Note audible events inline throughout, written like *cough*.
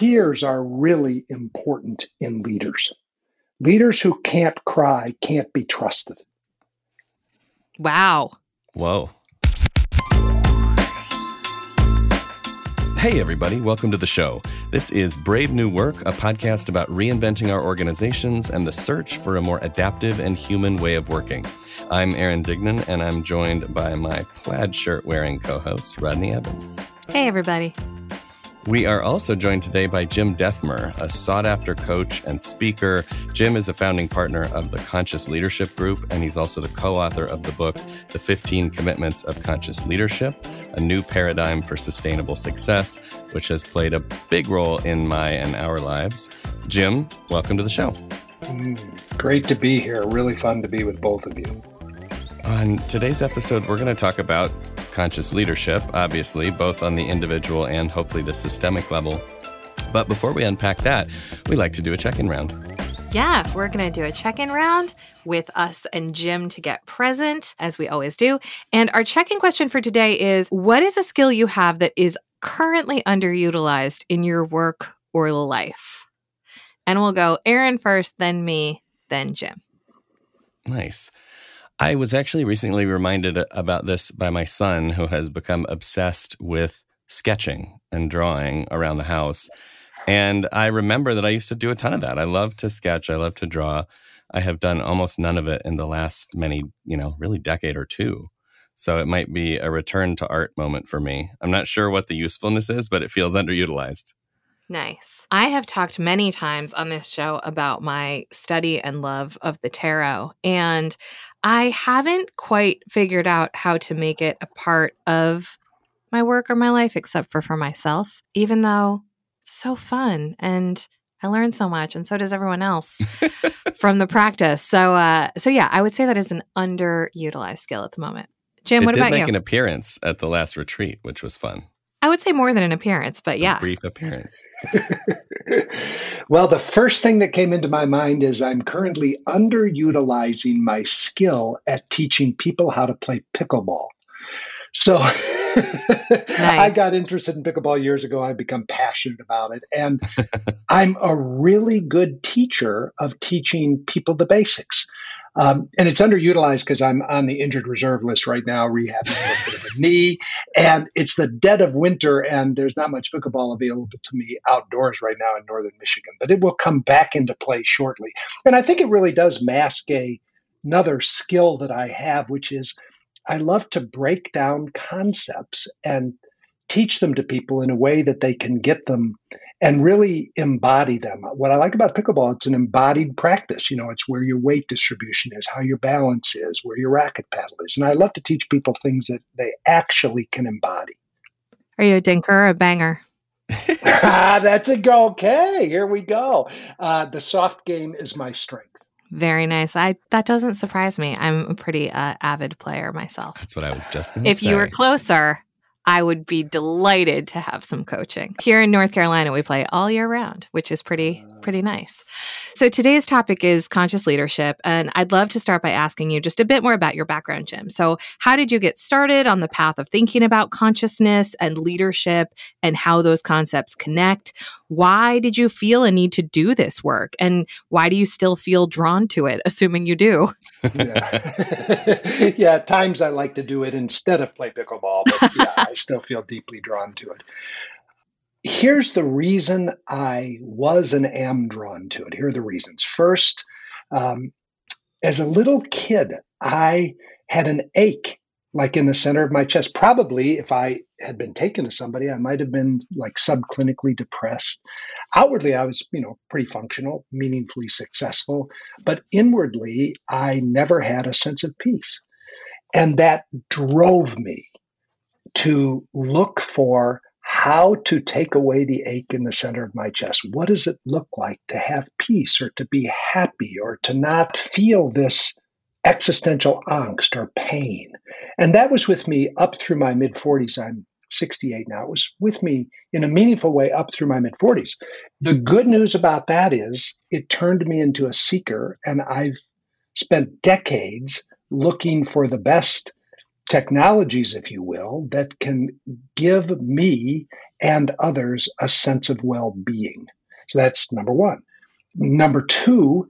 tears are really important in leaders. Leaders who can't cry can't be trusted. Wow. Whoa. Hey, everybody, welcome to the show. This is Brave New Work, a podcast about reinventing our organizations and the search for a more adaptive and human way of working. I'm Aaron Dignan, and I'm joined by my plaid shirt wearing co host, Rodney Evans. Hey, everybody. We are also joined today by Jim Dethmer, a sought after coach and speaker. Jim is a founding partner of the Conscious Leadership Group, and he's also the co author of the book, The 15 Commitments of Conscious Leadership A New Paradigm for Sustainable Success, which has played a big role in my and our lives. Jim, welcome to the show. Mm, great to be here. Really fun to be with both of you. On today's episode, we're going to talk about conscious leadership, obviously, both on the individual and hopefully the systemic level. But before we unpack that, we like to do a check in round. Yeah, we're going to do a check in round with us and Jim to get present, as we always do. And our check in question for today is What is a skill you have that is currently underutilized in your work or life? And we'll go Aaron first, then me, then Jim. Nice. I was actually recently reminded about this by my son, who has become obsessed with sketching and drawing around the house. And I remember that I used to do a ton of that. I love to sketch, I love to draw. I have done almost none of it in the last many, you know, really decade or two. So it might be a return to art moment for me. I'm not sure what the usefulness is, but it feels underutilized. Nice. I have talked many times on this show about my study and love of the tarot. And I haven't quite figured out how to make it a part of my work or my life, except for for myself, even though it's so fun and I learn so much, and so does everyone else *laughs* from the practice. So, uh, so yeah, I would say that is an underutilized skill at the moment. Jim, it what did about make you? an appearance at the last retreat, which was fun. I would say more than an appearance, but A yeah. brief appearance. *laughs* well, the first thing that came into my mind is I'm currently underutilizing my skill at teaching people how to play pickleball. So *laughs* I got interested in pickleball years ago. I've become passionate about it. And *laughs* I'm a really good teacher of teaching people the basics. Um, and it's underutilized because I'm on the injured reserve list right now, rehabbing a knee. And it's the dead of winter, and there's not much pickleball available to me outdoors right now in northern Michigan. But it will come back into play shortly. And I think it really does mask a, another skill that I have, which is I love to break down concepts and teach them to people in a way that they can get them and really embody them. What I like about pickleball, it's an embodied practice. You know, it's where your weight distribution is, how your balance is, where your racket paddle is. And I love to teach people things that they actually can embody. Are you a dinker or a banger? ah, *laughs* that's a go. Okay, here we go. Uh, the soft game is my strength. Very nice. I that doesn't surprise me. I'm a pretty uh, avid player myself. That's what I was just going to If say. you were closer, I would be delighted to have some coaching. Here in North Carolina, we play all year round, which is pretty pretty nice. So today's topic is conscious leadership, and I'd love to start by asking you just a bit more about your background, Jim. So, how did you get started on the path of thinking about consciousness and leadership and how those concepts connect? Why did you feel a need to do this work, and why do you still feel drawn to it, assuming you do? *laughs* yeah. *laughs* yeah, at times I like to do it instead of play pickleball, but yeah, *laughs* I still feel deeply drawn to it. Here's the reason I was and am drawn to it. Here are the reasons. First, um, as a little kid, I had an ache like in the center of my chest. Probably if I had been taken to somebody, I might have been like subclinically depressed. Outwardly, I was, you know, pretty functional, meaningfully successful, but inwardly, I never had a sense of peace. And that drove me to look for how to take away the ache in the center of my chest. What does it look like to have peace or to be happy or to not feel this existential angst or pain? And that was with me up through my mid 40s. I'm 68 now. It was with me in a meaningful way up through my mid 40s. The good news about that is it turned me into a seeker, and I've spent decades looking for the best technologies, if you will, that can give me and others a sense of well being. So that's number one. Number two,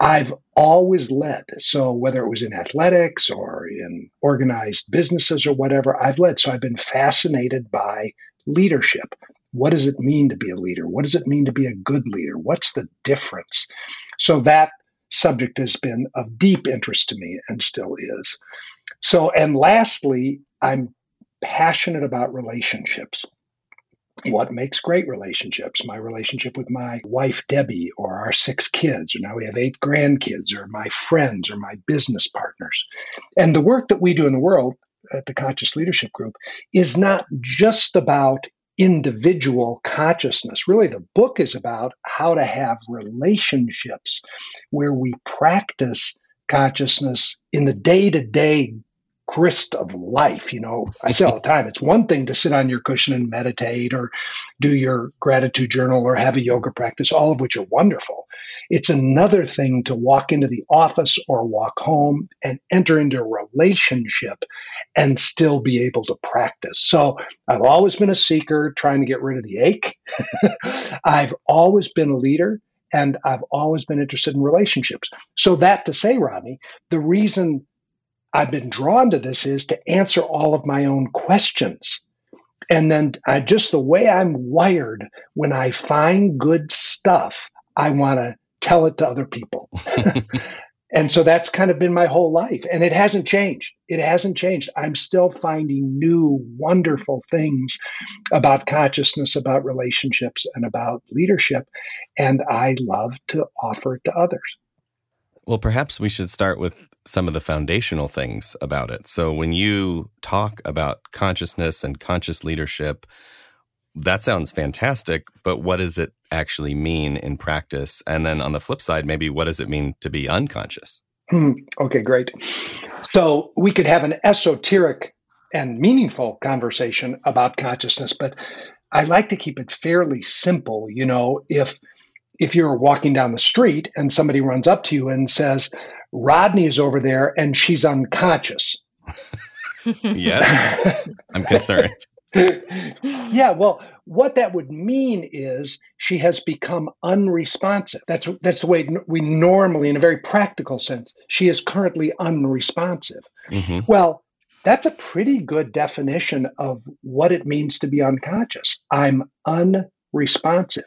I've always led. So whether it was in athletics or in organized businesses or whatever, I've led. So I've been fascinated by leadership. What does it mean to be a leader? What does it mean to be a good leader? What's the difference? So that subject has been of deep interest to me and still is. So, and lastly, I'm passionate about relationships. What makes great relationships? My relationship with my wife, Debbie, or our six kids, or now we have eight grandkids, or my friends, or my business partners. And the work that we do in the world at the Conscious Leadership Group is not just about individual consciousness. Really, the book is about how to have relationships where we practice consciousness in the day to day grist of life. You know, I say all the time, it's one thing to sit on your cushion and meditate or do your gratitude journal or have a yoga practice, all of which are wonderful. It's another thing to walk into the office or walk home and enter into a relationship and still be able to practice. So I've always been a seeker trying to get rid of the ache. *laughs* I've always been a leader and I've always been interested in relationships. So that to say, Rodney, the reason I've been drawn to this is to answer all of my own questions. And then I, just the way I'm wired, when I find good stuff, I want to tell it to other people. *laughs* *laughs* and so that's kind of been my whole life. And it hasn't changed. It hasn't changed. I'm still finding new, wonderful things about consciousness, about relationships, and about leadership. And I love to offer it to others. Well, perhaps we should start with some of the foundational things about it. So, when you talk about consciousness and conscious leadership, that sounds fantastic, but what does it actually mean in practice? And then on the flip side, maybe what does it mean to be unconscious? Hmm. Okay, great. So, we could have an esoteric and meaningful conversation about consciousness, but I like to keep it fairly simple. You know, if if you're walking down the street and somebody runs up to you and says, Rodney's over there and she's unconscious. *laughs* yes, I'm concerned. *laughs* yeah, well, what that would mean is she has become unresponsive. That's that's the way we normally, in a very practical sense, she is currently unresponsive. Mm-hmm. Well, that's a pretty good definition of what it means to be unconscious. I'm unresponsive.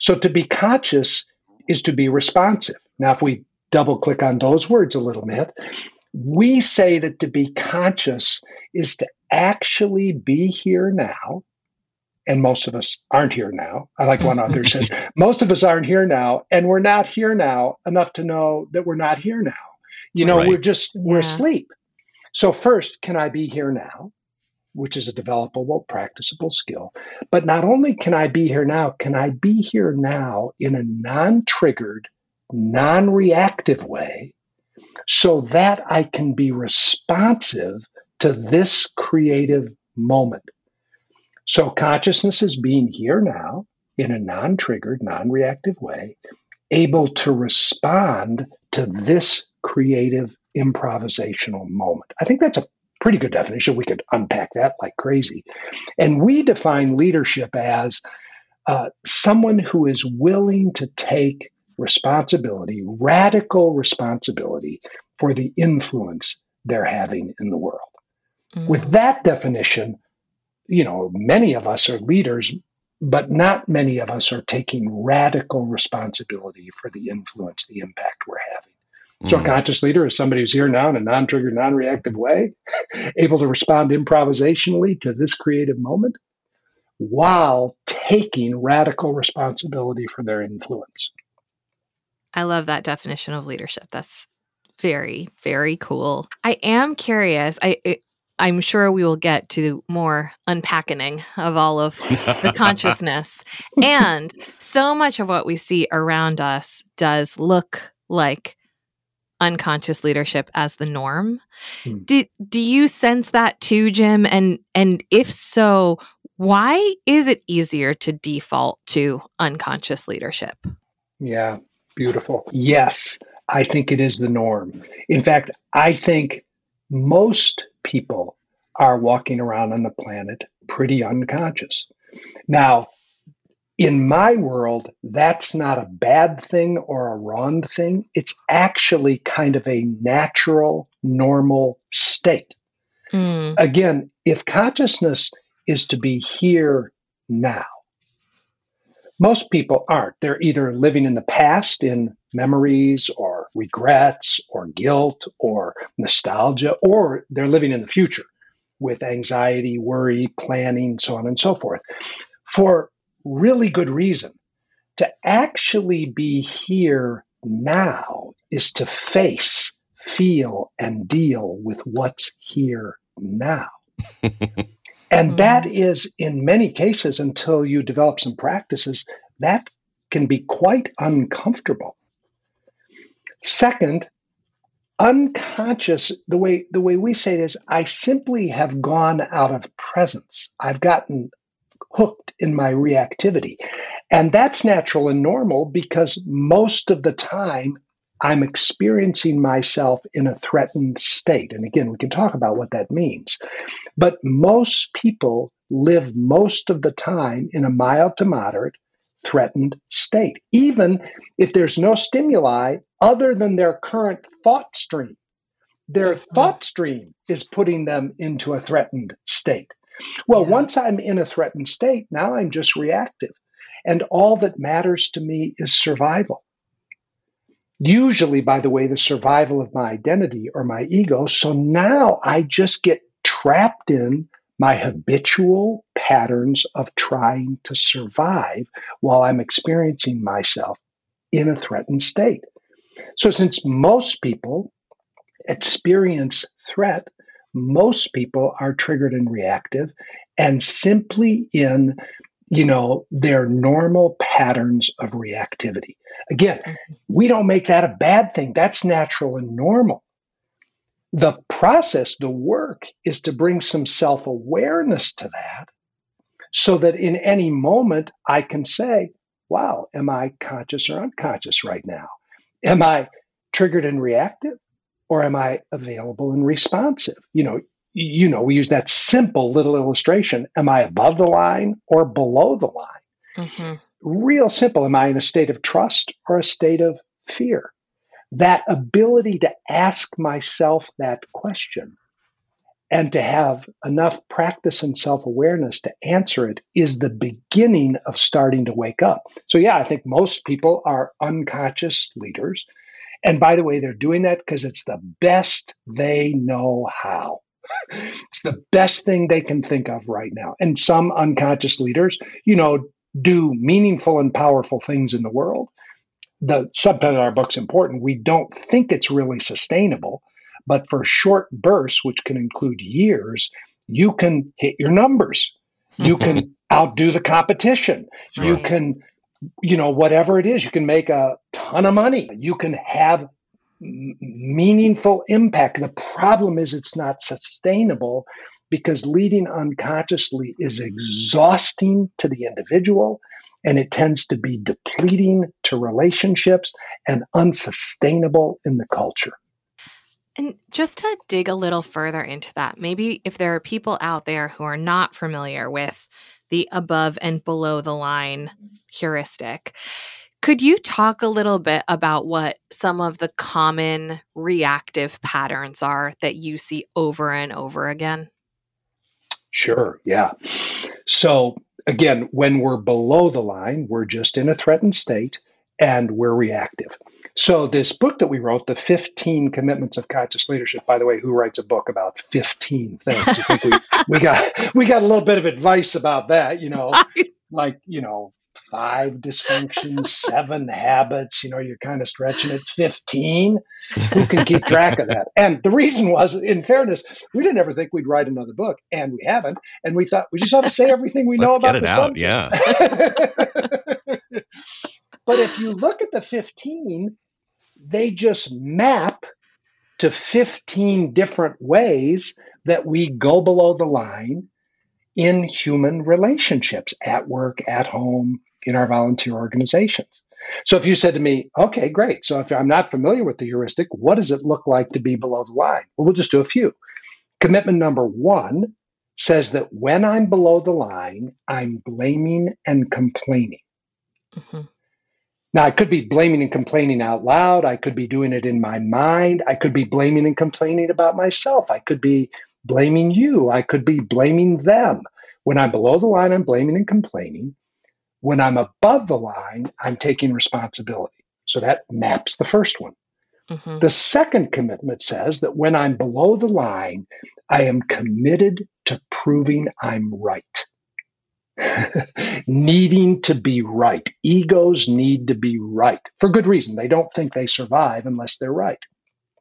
So to be conscious is to be responsive. Now, if we double click on those words a little bit, we say that to be conscious is to actually be here now. And most of us aren't here now. I like one author *laughs* says, most of us aren't here now, and we're not here now enough to know that we're not here now. You know, right. we're just, we're yeah. asleep. So, first, can I be here now? which is a developable, practicable skill. But not only can I be here now, can I be here now in a non triggered, non reactive way so that I can be responsive to this creative moment. So consciousness is being here now in a non triggered, non reactive way, able to respond to this creative improvisational moment. I think that's a pretty good definition. We could unpack that like crazy. And we define leadership as uh, someone who is willing to take responsibility, radical responsibility for the influence they're having in the world. Mm. With that definition, you know, many of us are leaders, but not many of us are taking radical responsibility for the influence, the impact we're having. So, a mm. conscious leader is somebody who's here now in a non triggered, non reactive way, *laughs* able to respond improvisationally to this creative moment while taking radical responsibility for their influence. I love that definition of leadership. That's very, very cool. I am curious. I, I'm sure we will get to more unpacking of all of the *laughs* consciousness. And so much of what we see around us does look like unconscious leadership as the norm. Hmm. Do do you sense that too, Jim? And and if so, why is it easier to default to unconscious leadership? Yeah, beautiful. Yes, I think it is the norm. In fact, I think most people are walking around on the planet pretty unconscious. Now, in my world, that's not a bad thing or a wrong thing. It's actually kind of a natural, normal state. Mm. Again, if consciousness is to be here now, most people aren't. They're either living in the past in memories or regrets or guilt or nostalgia, or they're living in the future with anxiety, worry, planning, so on and so forth. For really good reason. To actually be here now is to face, feel, and deal with what's here now. *laughs* and hmm. that is, in many cases, until you develop some practices, that can be quite uncomfortable. Second, unconscious the way the way we say it is i simply have gone out of presence i've gotten hooked in my reactivity. And that's natural and normal because most of the time I'm experiencing myself in a threatened state. And again, we can talk about what that means. But most people live most of the time in a mild to moderate threatened state, even if there's no stimuli other than their current thought stream. Their mm-hmm. thought stream is putting them into a threatened state. Well, yeah. once I'm in a threatened state, now I'm just reactive. And all that matters to me is survival. Usually, by the way, the survival of my identity or my ego. So now I just get trapped in my habitual patterns of trying to survive while I'm experiencing myself in a threatened state. So, since most people experience threat, most people are triggered and reactive and simply in you know their normal patterns of reactivity. Again we don't make that a bad thing. That's natural and normal. The process the work is to bring some self-awareness to that so that in any moment i can say wow am i conscious or unconscious right now? Am i triggered and reactive or am I available and responsive? You know, you know, we use that simple little illustration. Am I above the line or below the line? Mm-hmm. Real simple. Am I in a state of trust or a state of fear? That ability to ask myself that question and to have enough practice and self awareness to answer it is the beginning of starting to wake up. So, yeah, I think most people are unconscious leaders and by the way, they're doing that because it's the best they know how. It's the best thing they can think of right now. And some unconscious leaders, you know, do meaningful and powerful things in the world. The subtitle of our book's important. We don't think it's really sustainable, but for short bursts, which can include years, you can hit your numbers. You *laughs* can outdo the competition. Right. You can you know, whatever it is, you can make a ton of money. You can have meaningful impact. The problem is it's not sustainable because leading unconsciously is exhausting to the individual and it tends to be depleting to relationships and unsustainable in the culture. And just to dig a little further into that, maybe if there are people out there who are not familiar with the above and below the line heuristic. Could you talk a little bit about what some of the common reactive patterns are that you see over and over again? Sure, yeah. So, again, when we're below the line, we're just in a threatened state and we're reactive. So, this book that we wrote, The 15 Commitments of Conscious Leadership, by the way, who writes a book about 15 things? We, we, got, we got a little bit of advice about that, you know, *laughs* like, you know, five dysfunctions, *laughs* seven habits, you know, you're kind of stretching it, 15. Who can keep track of that? *laughs* And the reason was, in fairness, we didn't ever think we'd write another book, and we haven't. And we thought we just ought to say everything we know about the out, subject. Yeah. *laughs* but if you look at the 15, they just map to 15 different ways that we go below the line in human relationships at work, at home, in our volunteer organizations. So if you said to me, okay, great. So if I'm not familiar with the heuristic, what does it look like to be below the line? Well, we'll just do a few. Commitment number one says that when I'm below the line, I'm blaming and complaining. Mm-hmm. Now, I could be blaming and complaining out loud. I could be doing it in my mind. I could be blaming and complaining about myself. I could be blaming you. I could be blaming them. When I'm below the line, I'm blaming and complaining. When I'm above the line, I'm taking responsibility. So that maps the first one. Mm-hmm. The second commitment says that when I'm below the line, I am committed to proving I'm right. *laughs* Needing to be right. Egos need to be right for good reason. They don't think they survive unless they're right.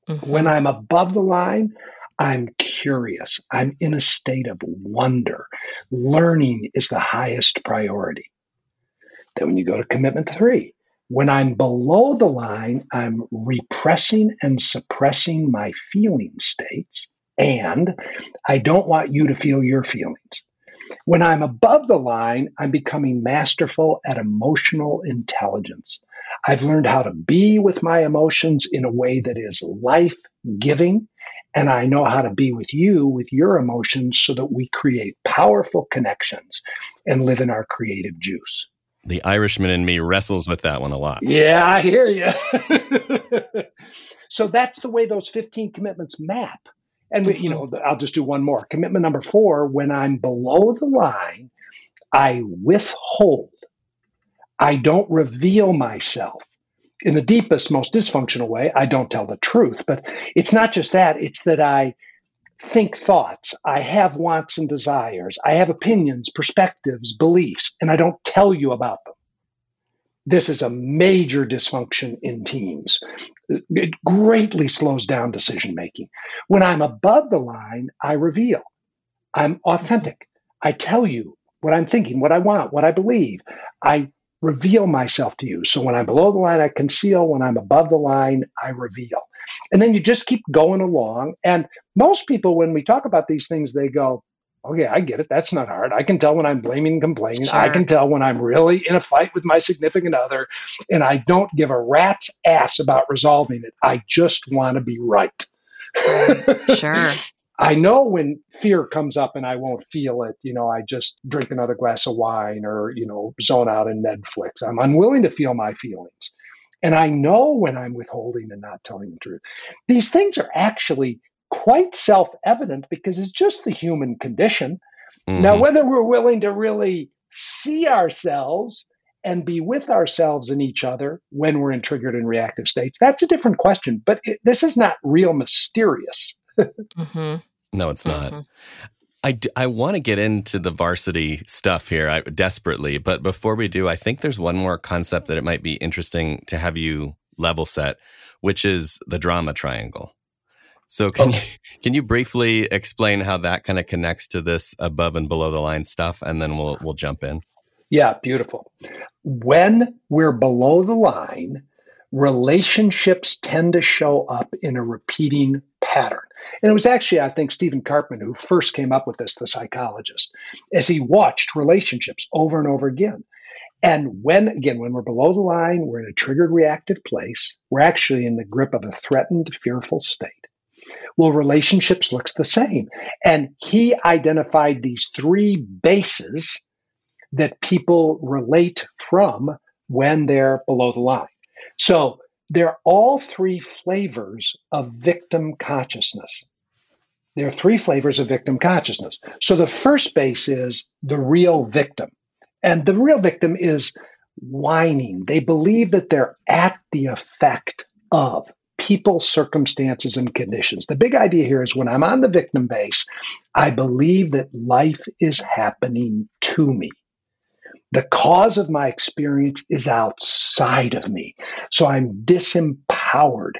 Mm-hmm. When I'm above the line, I'm curious. I'm in a state of wonder. Learning is the highest priority. Then, when you go to commitment three, when I'm below the line, I'm repressing and suppressing my feeling states, and I don't want you to feel your feelings. When I'm above the line, I'm becoming masterful at emotional intelligence. I've learned how to be with my emotions in a way that is life giving and I know how to be with you, with your emotions, so that we create powerful connections and live in our creative juice. The Irishman in me wrestles with that one a lot. Yeah, I hear you. *laughs* so that's the way those 15 commitments map. And, you mm-hmm. know, I'll just do one more. Commitment number four when I'm below the line, I withhold, I don't reveal myself in the deepest, most dysfunctional way, I don't tell the truth. But it's not just that, it's that I think thoughts, I have wants and desires, I have opinions, perspectives, beliefs, and I don't tell you about them. This is a major dysfunction in teams. It greatly slows down decision making. When I'm above the line, I reveal. I'm authentic. I tell you what I'm thinking, what I want, what I believe. I reveal myself to you. So when I'm below the line, I conceal. When I'm above the line, I reveal. And then you just keep going along. And most people, when we talk about these things, they go, oh, Okay, I get it. That's not hard. I can tell when I'm blaming and complaining. Sure. I can tell when I'm really in a fight with my significant other, and I don't give a rat's ass about resolving it. I just want to be right. right. Sure. *laughs* I know when fear comes up and I won't feel it, you know, I just drink another glass of wine or, you know, zone out in Netflix. I'm unwilling to feel my feelings. And I know when I'm withholding and not telling the truth. These things are actually quite self evident because it's just the human condition. Mm-hmm. Now, whether we're willing to really see ourselves and be with ourselves and each other when we're in triggered and reactive states, that's a different question. But it, this is not real mysterious *laughs* mm-hmm. No, it's not. Mm-hmm. I, d- I want to get into the varsity stuff here I, desperately, but before we do, I think there's one more concept that it might be interesting to have you level set, which is the drama triangle. So can okay. you can you briefly explain how that kind of connects to this above and below the line stuff, and then we'll we'll jump in. Yeah, beautiful. When we're below the line, relationships tend to show up in a repeating pattern. And it was actually, I think, Stephen Karpman who first came up with this, the psychologist, as he watched relationships over and over again. And when, again, when we're below the line, we're in a triggered reactive place, we're actually in the grip of a threatened, fearful state. Well, relationships looks the same. And he identified these three bases that people relate from when they're below the line. So they're all three flavors of victim consciousness. There are three flavors of victim consciousness. So the first base is the real victim. And the real victim is whining. They believe that they're at the effect of people, circumstances, and conditions. The big idea here is when I'm on the victim base, I believe that life is happening to me. The cause of my experience is outside of me. So I'm disempowered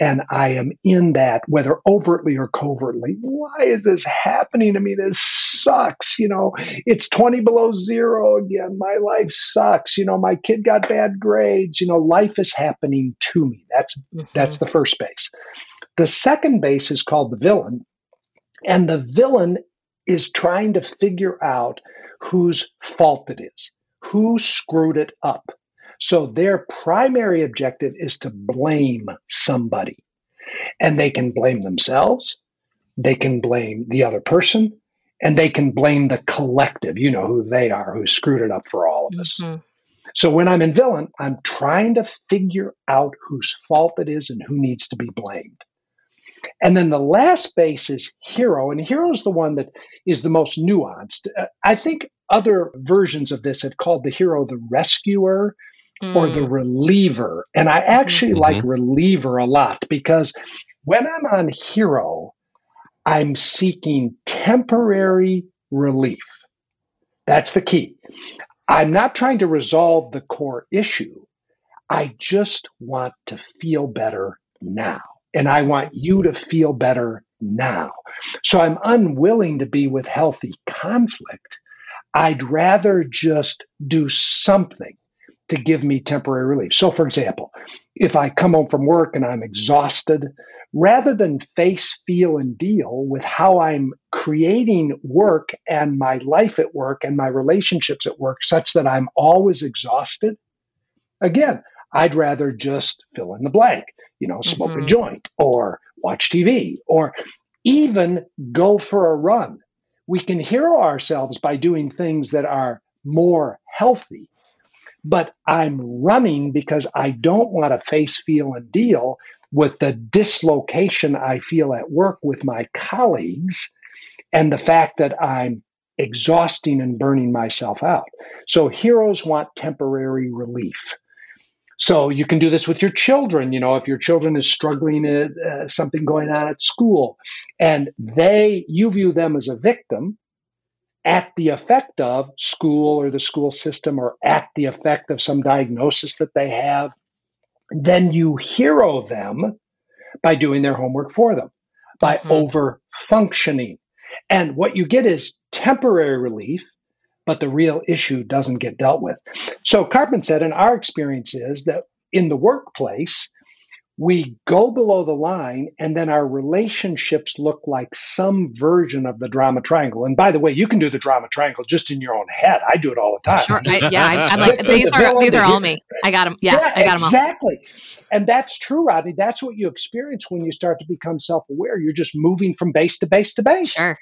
and I am in that, whether overtly or covertly. Why is this happening to me? This sucks. You know, it's 20 below zero again. My life sucks. You know, my kid got bad grades. You know, life is happening to me. That's mm-hmm. that's the first base. The second base is called the villain. And the villain is trying to figure out whose fault it is, who screwed it up. So their primary objective is to blame somebody. And they can blame themselves, they can blame the other person, and they can blame the collective. You know who they are, who screwed it up for all of us. Mm-hmm. So when I'm in villain, I'm trying to figure out whose fault it is and who needs to be blamed. And then the last base is hero, and hero is the one that is the most nuanced. Uh, I think other versions of this have called the hero the rescuer mm. or the mm. reliever. And I actually mm-hmm. like reliever a lot because when I'm on hero, I'm seeking temporary relief. That's the key. I'm not trying to resolve the core issue. I just want to feel better now. And I want you to feel better now. So I'm unwilling to be with healthy conflict. I'd rather just do something to give me temporary relief. So, for example, if I come home from work and I'm exhausted, rather than face, feel, and deal with how I'm creating work and my life at work and my relationships at work such that I'm always exhausted, again, I'd rather just fill in the blank, you know, smoke mm-hmm. a joint or watch TV or even go for a run. We can hero ourselves by doing things that are more healthy but I'm running because I don't want to face, feel, and deal with the dislocation I feel at work with my colleagues and the fact that I'm exhausting and burning myself out. So heroes want temporary relief. So you can do this with your children. You know, if your children is struggling at uh, something going on at school, and they you view them as a victim, at the effect of school or the school system or at the effect of some diagnosis that they have, then you hero them by doing their homework for them, by mm-hmm. over functioning. And what you get is temporary relief, but the real issue doesn't get dealt with. So Karpman said, and our experience is that in the workplace, we go below the line and then our relationships look like some version of the drama triangle. And by the way you can do the drama triangle just in your own head. I do it all the time. Sure. I, yeah I, am like these *laughs* are these are all me. I got them yeah, yeah i got them exactly. And that's true rodney. That's what you experience when you start to become self-aware. You're just moving from base to base to base. Sure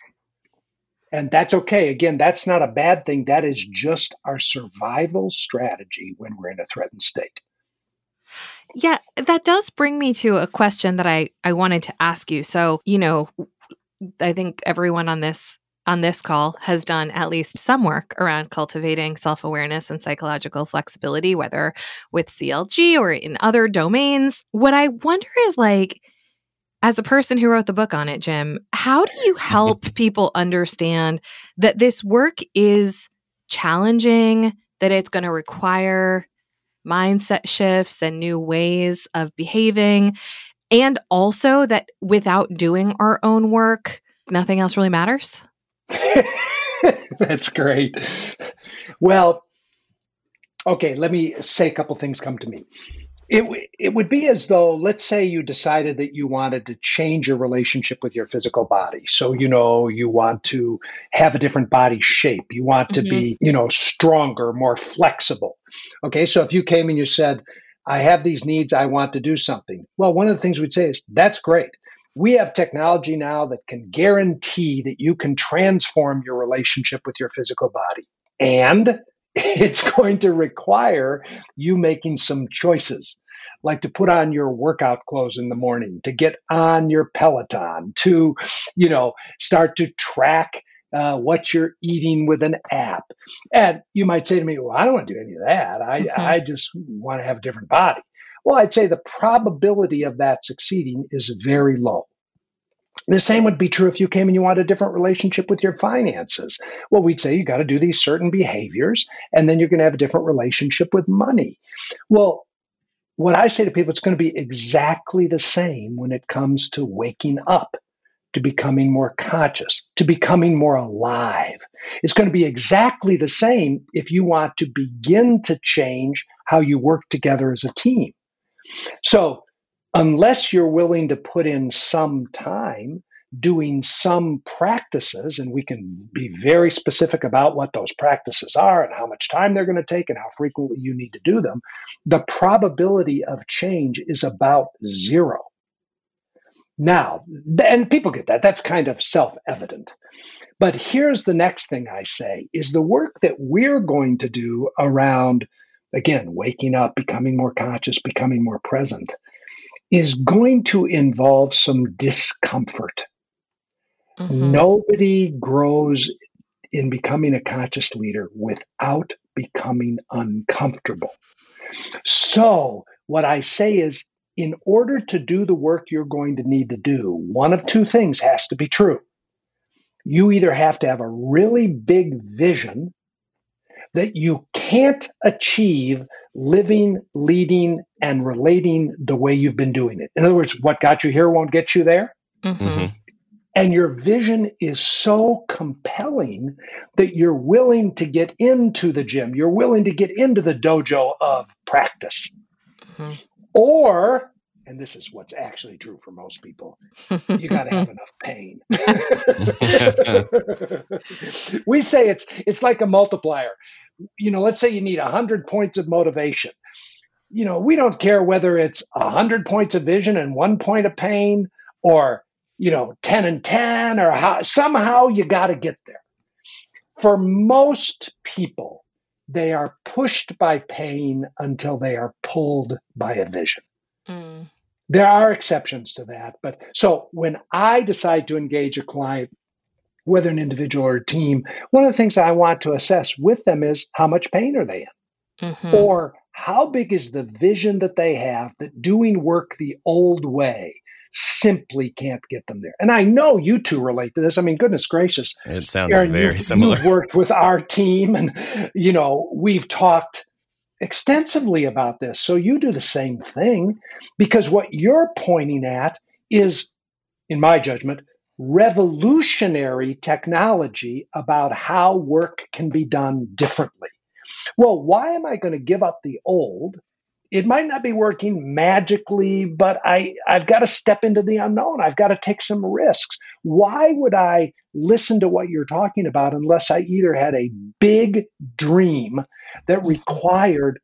and that's okay again that's not a bad thing that is just our survival strategy when we're in a threatened state yeah, that does bring me to a question that I I wanted to ask you. So, you know, I think everyone on this on this call has done at least some work around cultivating self-awareness and psychological flexibility whether with CLG or in other domains. What I wonder is like as a person who wrote the book on it, Jim, how do you help *laughs* people understand that this work is challenging, that it's going to require mindset shifts and new ways of behaving. And also that without doing our own work, nothing else really matters. *laughs* That's great. Well, okay, let me say a couple things come to me. It, it would be as though, let's say you decided that you wanted to change your relationship with your physical body. So, you know, you want to have a different body shape. You want mm-hmm. to be, mm-hmm. you know, stronger, more flexible. Okay, so if you came and you said, I have these needs, I want to do something. Well, one of the things we'd say is, that's great. We have technology now that can guarantee that you can transform your relationship with your physical body. And *laughs* it's going to require you making some choices like to put on your workout clothes in the morning to get on your peloton to you know start to track uh, what you're eating with an app and you might say to me well i don't want to do any of that i, mm-hmm. I just want to have a different body well i'd say the probability of that succeeding is very low the same would be true if you came and you want a different relationship with your finances. Well, we'd say you got to do these certain behaviors, and then you're going to have a different relationship with money. Well, what I say to people, it's going to be exactly the same when it comes to waking up, to becoming more conscious, to becoming more alive. It's going to be exactly the same if you want to begin to change how you work together as a team. So, unless you're willing to put in some time doing some practices, and we can be very specific about what those practices are and how much time they're going to take and how frequently you need to do them, the probability of change is about zero. Now, and people get that. That's kind of self evident. But here's the next thing I say is the work that we're going to do around, again, waking up, becoming more conscious, becoming more present, is going to involve some discomfort. Mm-hmm. Nobody grows in becoming a conscious leader without becoming uncomfortable. So, what I say is, in order to do the work you're going to need to do, one of two things has to be true. You either have to have a really big vision that you can't achieve living, leading, and relating the way you've been doing it. In other words, what got you here won't get you there. Mm-hmm. And your vision is so compelling that you're willing to get into the gym, you're willing to get into the dojo of practice. Mm-hmm. Or, and this is what's actually true for most people, you got to have *laughs* enough pain. *laughs* we say it's it's like a multiplier. You know, let's say you need 100 points of motivation. You know, we don't care whether it's 100 points of vision and 1 point of pain or you know 10 and 10 or how somehow you got to get there for most people they are pushed by pain until they are pulled by a vision mm. there are exceptions to that but so when i decide to engage a client whether an individual or a team one of the things i want to assess with them is how much pain are they in mm-hmm. or how big is the vision that they have that doing work the old way simply can't get them there. And I know you two relate to this. I mean, goodness gracious. It sounds Aaron, very you, similar. You've worked with our team and, you know, we've talked extensively about this. So you do the same thing because what you're pointing at is, in my judgment, revolutionary technology about how work can be done differently. Well, why am I going to give up the old it might not be working magically, but I, I've got to step into the unknown. I've got to take some risks. Why would I listen to what you're talking about unless I either had a big dream that required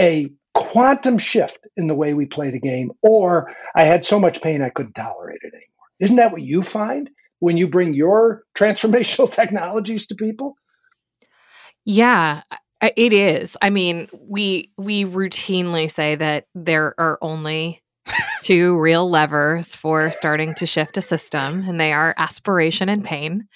a quantum shift in the way we play the game, or I had so much pain I couldn't tolerate it anymore? Isn't that what you find when you bring your *laughs* transformational technologies to people? Yeah, it is. I mean, we we routinely say that there are only two real levers for starting to shift a system and they are aspiration and pain.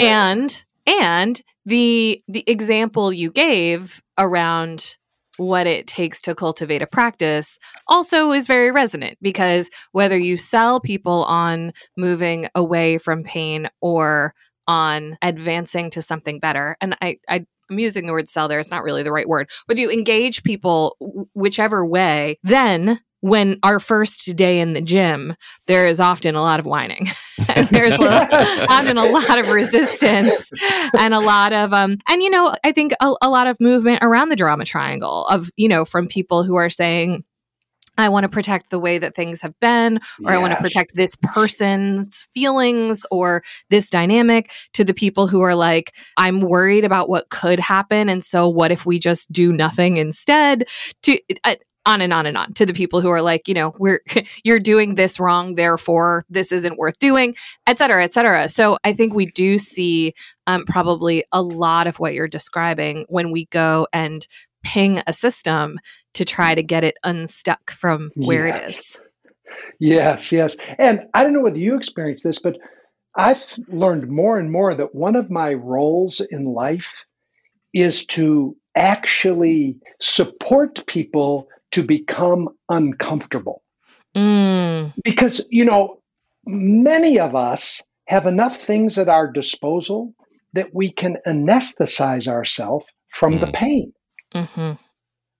and and the the example you gave around what it takes to cultivate a practice also is very resonant because whether you sell people on moving away from pain or on advancing to something better and I, I I'm using the word sell there. It's not really the right word. Whether you engage people whichever way, then when our first day in the gym, there is often a lot of whining. *laughs* and there's often a lot of resistance and a lot of um and you know, I think a, a lot of movement around the drama triangle of, you know, from people who are saying I want to protect the way that things have been, or yes. I want to protect this person's feelings or this dynamic to the people who are like, I'm worried about what could happen. And so, what if we just do nothing instead? To uh, on and on and on to the people who are like, you know, we're *laughs* you're doing this wrong, therefore this isn't worth doing, et cetera, et cetera. So I think we do see um, probably a lot of what you're describing when we go and ping a system to try to get it unstuck from where yes. it is. Yes, yes. And I don't know whether you experience this, but I've learned more and more that one of my roles in life is to actually support people to become uncomfortable. Mm. Because, you know, many of us have enough things at our disposal that we can anesthetize ourselves from mm. the pain. Mm-hmm.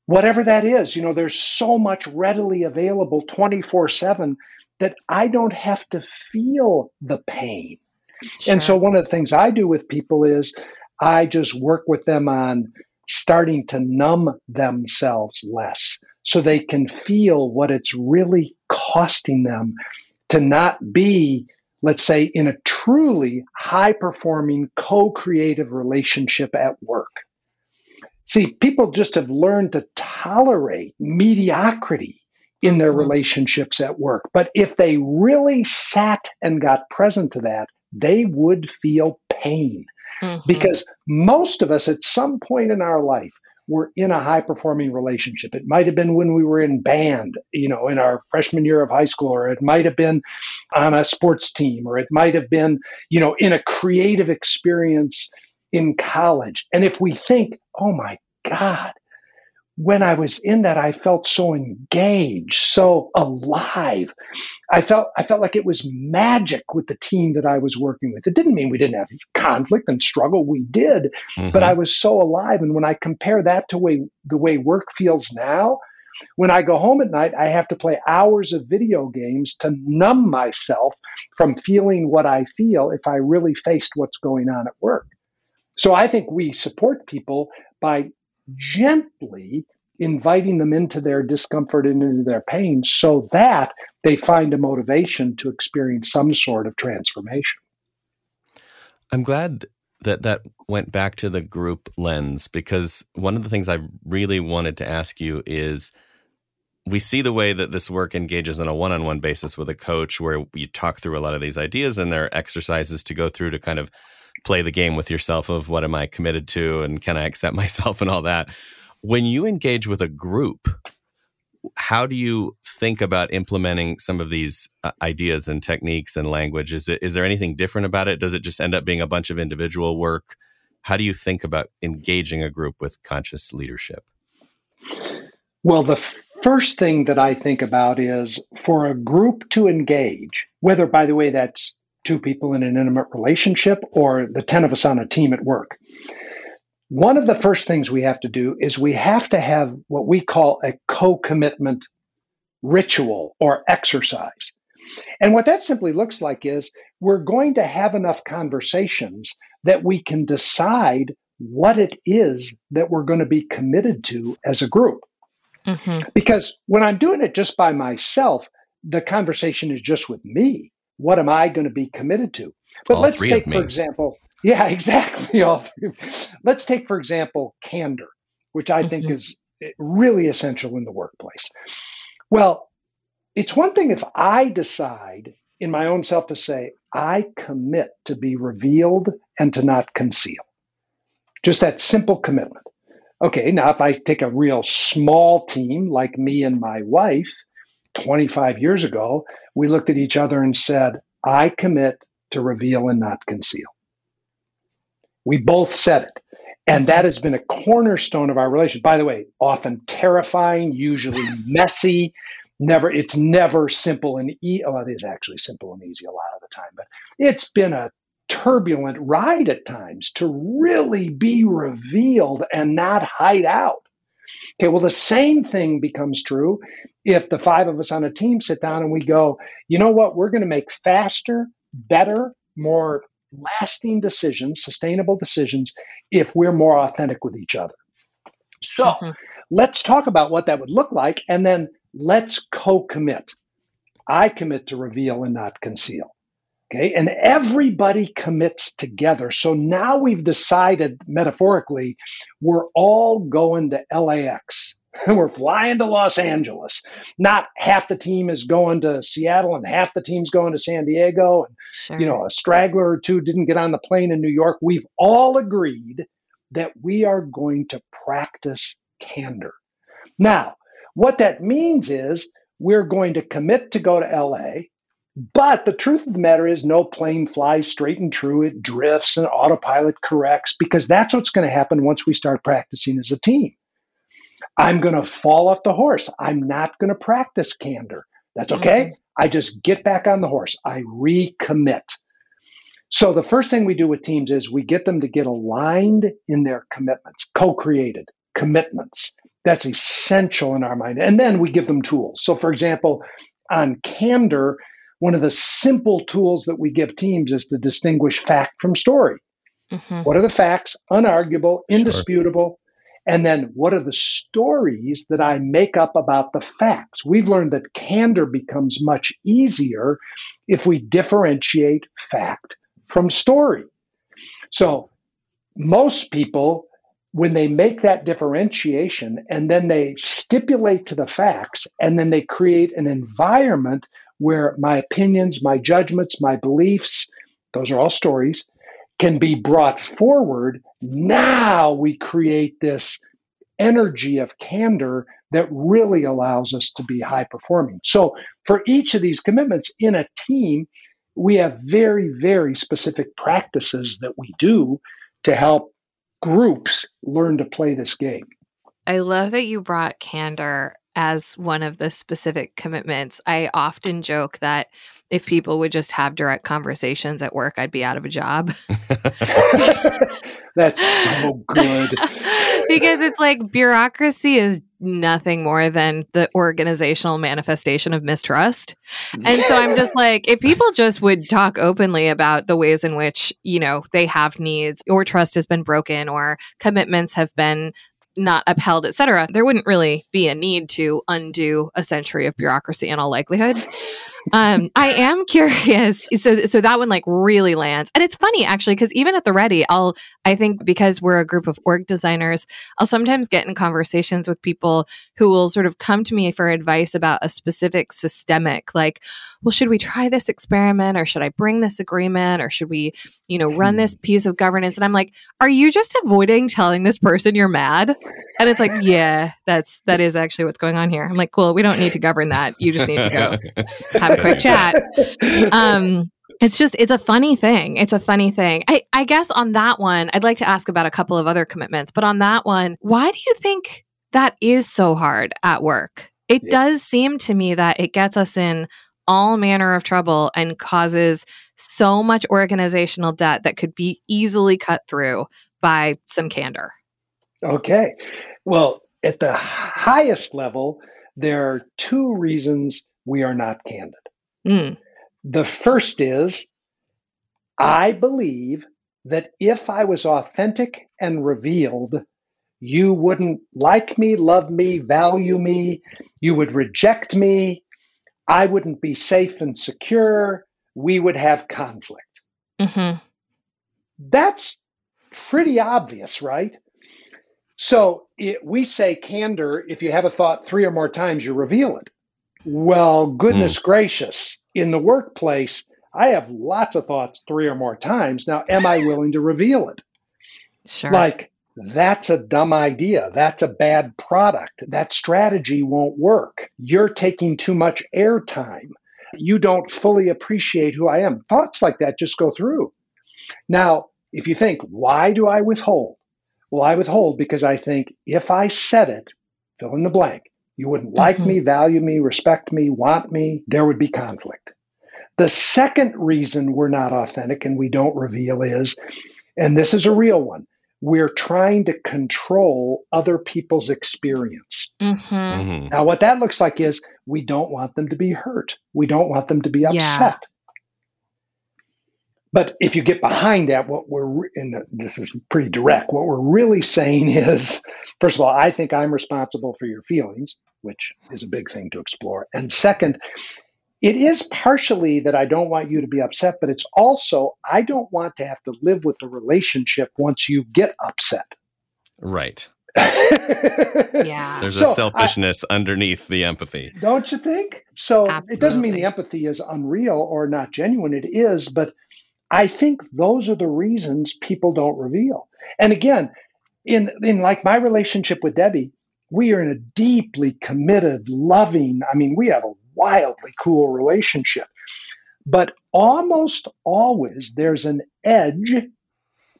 Whatever that is, you know, there's so much readily available 24 7 that I don't have to feel the pain. Sure. And so, one of the things I do with people is I just work with them on starting to numb themselves less so they can feel what it's really costing them to not be, let's say, in a truly high performing co creative relationship at work. See, people just have learned to tolerate mediocrity in their mm-hmm. relationships at work. But if they really sat and got present to that, they would feel pain. Mm-hmm. Because most of us at some point in our life were in a high performing relationship. It might have been when we were in band, you know, in our freshman year of high school, or it might have been on a sports team, or it might have been, you know, in a creative experience in college. And if we think, oh my God, when I was in that, I felt so engaged, so alive. I felt I felt like it was magic with the team that I was working with. It didn't mean we didn't have conflict and struggle. We did, mm-hmm. but I was so alive. And when I compare that to way the way work feels now, when I go home at night, I have to play hours of video games to numb myself from feeling what I feel if I really faced what's going on at work. So I think we support people by gently inviting them into their discomfort and into their pain so that they find a motivation to experience some sort of transformation. I'm glad that that went back to the group lens because one of the things I really wanted to ask you is we see the way that this work engages on a one-on-one basis with a coach where you talk through a lot of these ideas and there are exercises to go through to kind of play the game with yourself of what am I committed to and can I accept *laughs* myself and all that. When you engage with a group, how do you think about implementing some of these uh, ideas and techniques and language? Is it is there anything different about it? Does it just end up being a bunch of individual work? How do you think about engaging a group with conscious leadership? Well, the first thing that I think about is for a group to engage, whether by the way that's two people in an intimate relationship or the 10 of us on a team at work. One of the first things we have to do is we have to have what we call a co commitment ritual or exercise. And what that simply looks like is we're going to have enough conversations that we can decide what it is that we're going to be committed to as a group. Mm-hmm. Because when I'm doing it just by myself, the conversation is just with me what am I going to be committed to? But All let's take, for example, yeah, *laughs* exactly. All three. Let's take, for example, candor, which I mm-hmm. think is really essential in the workplace. Well, it's one thing if I decide in my own self to say, I commit to be revealed and to not conceal. Just that simple commitment. Okay, now if I take a real small team like me and my wife, 25 years ago, we looked at each other and said, I commit to reveal and not conceal. We both said it. And that has been a cornerstone of our relationship. By the way, often terrifying, usually messy. Never, it's never simple and easy. Oh, it is actually simple and easy a lot of the time, but it's been a turbulent ride at times to really be revealed and not hide out. Okay, well, the same thing becomes true if the five of us on a team sit down and we go, you know what, we're going to make faster, better, more lasting decisions, sustainable decisions, if we're more authentic with each other. So mm-hmm. let's talk about what that would look like and then let's co commit. I commit to reveal and not conceal. Okay. And everybody commits together. So now we've decided metaphorically, we're all going to LAX. *laughs* we're flying to Los Angeles. Not half the team is going to Seattle and half the team's going to San Diego. And, sure. you know, a straggler or two didn't get on the plane in New York. We've all agreed that we are going to practice candor. Now, what that means is we're going to commit to go to LA but the truth of the matter is, no plane flies straight and true. It drifts and autopilot corrects because that's what's going to happen once we start practicing as a team. I'm going to fall off the horse. I'm not going to practice candor. That's okay. Mm-hmm. I just get back on the horse. I recommit. So the first thing we do with teams is we get them to get aligned in their commitments, co created commitments. That's essential in our mind. And then we give them tools. So, for example, on candor, one of the simple tools that we give teams is to distinguish fact from story. Mm-hmm. What are the facts? Unarguable, indisputable. Sure. And then what are the stories that I make up about the facts? We've learned that candor becomes much easier if we differentiate fact from story. So most people when they make that differentiation and then they stipulate to the facts and then they create an environment where my opinions, my judgments, my beliefs, those are all stories, can be brought forward, now we create this energy of candor that really allows us to be high performing. So, for each of these commitments in a team, we have very, very specific practices that we do to help groups learn to play this game. I love that you brought candor as one of the specific commitments. I often joke that if people would just have direct conversations at work, I'd be out of a job. *laughs* That's so good. *laughs* because it's like bureaucracy is nothing more than the organizational manifestation of mistrust. And so I'm just like, if people just would talk openly about the ways in which, you know, they have needs or trust has been broken or commitments have been not upheld, et cetera, there wouldn't really be a need to undo a century of bureaucracy in all likelihood. Um, I am curious. So, so that one like really lands, and it's funny actually because even at the ready, I'll I think because we're a group of org designers, I'll sometimes get in conversations with people who will sort of come to me for advice about a specific systemic, like, well, should we try this experiment, or should I bring this agreement, or should we, you know, run this piece of governance? And I'm like, are you just avoiding telling this person you're mad? And it's like, yeah, that's that is actually what's going on here. I'm like, cool, we don't need to govern that. You just need to go *laughs* have a quick chat. *laughs* Um, it's just it's a funny thing. It's a funny thing. I, I guess on that one, I'd like to ask about a couple of other commitments, but on that one, why do you think that is so hard at work? It yeah. does seem to me that it gets us in all manner of trouble and causes so much organizational debt that could be easily cut through by some candor. Okay. Well, at the highest level, there are two reasons we are not candid. Mm. The first is I believe that if I was authentic and revealed, you wouldn't like me, love me, value me, you would reject me, I wouldn't be safe and secure, we would have conflict. Mm-hmm. That's pretty obvious, right? So it, we say candor, if you have a thought three or more times, you reveal it. Well, goodness mm. gracious, in the workplace, I have lots of thoughts three or more times. Now, am I willing to reveal it? Sure. Like, that's a dumb idea. That's a bad product. That strategy won't work. You're taking too much airtime. You don't fully appreciate who I am. Thoughts like that just go through. Now, if you think, why do I withhold? Well, I withhold because I think if I said it, fill in the blank, you wouldn't like mm-hmm. me, value me, respect me, want me, there would be conflict. The second reason we're not authentic and we don't reveal is, and this is a real one, we're trying to control other people's experience. Mm-hmm. Mm-hmm. Now, what that looks like is we don't want them to be hurt. We don't want them to be upset. Yeah. But if you get behind that, what we're, and this is pretty direct, what we're really saying is first of all, I think I'm responsible for your feelings, which is a big thing to explore. And second, it is partially that I don't want you to be upset, but it's also I don't want to have to live with the relationship once you get upset. Right. *laughs* yeah. There's a selfishness I, underneath the empathy. Don't you think? So Absolutely. it doesn't mean the empathy is unreal or not genuine. It is, but I think those are the reasons people don't reveal. And again, in in like my relationship with Debbie, we are in a deeply committed, loving, I mean, we have a wildly cool relationship. But almost always there's an edge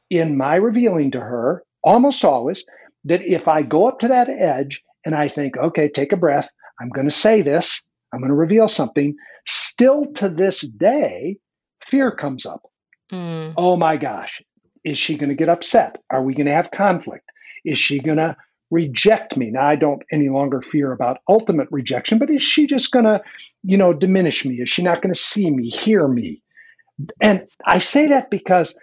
in my revealing to her, almost always, that if I go up to that edge and I think, okay, take a breath, I'm going to say this, I'm going to reveal something, still to this day, fear comes up. Mm. Oh my gosh, is she going to get upset? Are we going to have conflict? Is she going to reject me? Now, I don't any longer fear about ultimate rejection, but is she just going to, you know, diminish me? Is she not going to see me, hear me? And I say that because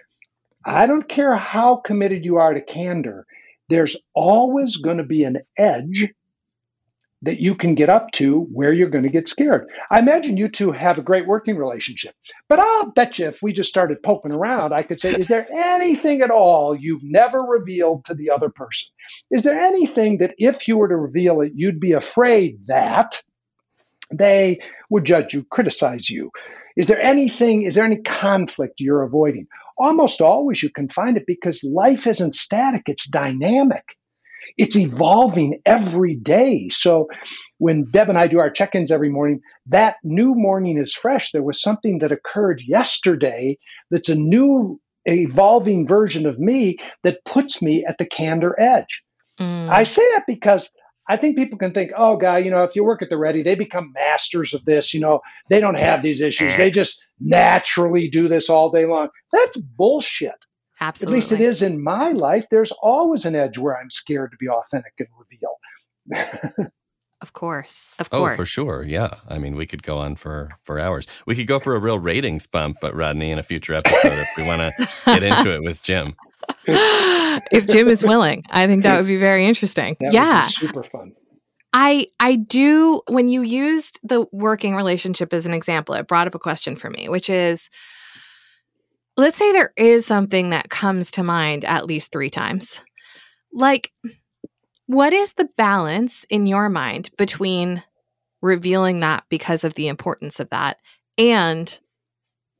I don't care how committed you are to candor, there's always going to be an edge that you can get up to where you're going to get scared. I imagine you two have a great working relationship, but I'll bet you if we just started poking around, I could say, Is there *laughs* anything at all you've never revealed to the other person? Is there anything that if you were to reveal it, you'd be afraid that they would judge you, criticize you? Is there anything, is there any conflict you're avoiding? Almost always you can find it because life isn't static, it's dynamic it's evolving every day. So when Deb and I do our check ins every morning, that new morning is fresh. There was something that occurred yesterday that's a new evolving version of me that puts me at the candor edge. Mm. I say that because I think people can think, oh, guy, you know, if you work at the ready, they become masters of this. You know, they don't have these issues. They just naturally do this all day long. That's bullshit. Absolutely. At least it is in my life. There's always an edge where I'm scared to be authentic and reveal. *laughs* of course. Of course. Oh, for sure. Yeah. I mean, we could go on for for hours. We could go for a real ratings bump, but Rodney in a future episode if we want to get into it with Jim. if Jim is willing, I think that would be very interesting. That yeah. super fun. I I do when you used the working relationship as an example, it brought up a question for me, which is let's say there is something that comes to mind at least three times. Like, what is the balance in your mind between revealing that because of the importance of that? And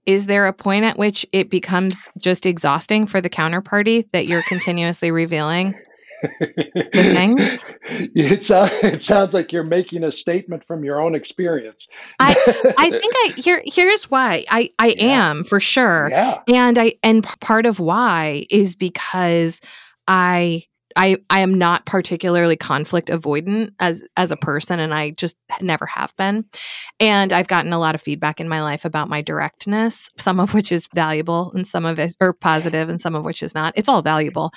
is there a point at which it becomes just exhausting for the counterparty that you're continuously revealing? *laughs* It, sounds, it sounds like you're making a statement from your own experience. I, *laughs* I think I here here's why I I yeah. am for sure. Yeah. And I and part of why is because I I I am not particularly conflict avoidant as as a person and I just never have been. And I've gotten a lot of feedback in my life about my directness, some of which is valuable and some of it or positive and some of which is not. It's all valuable.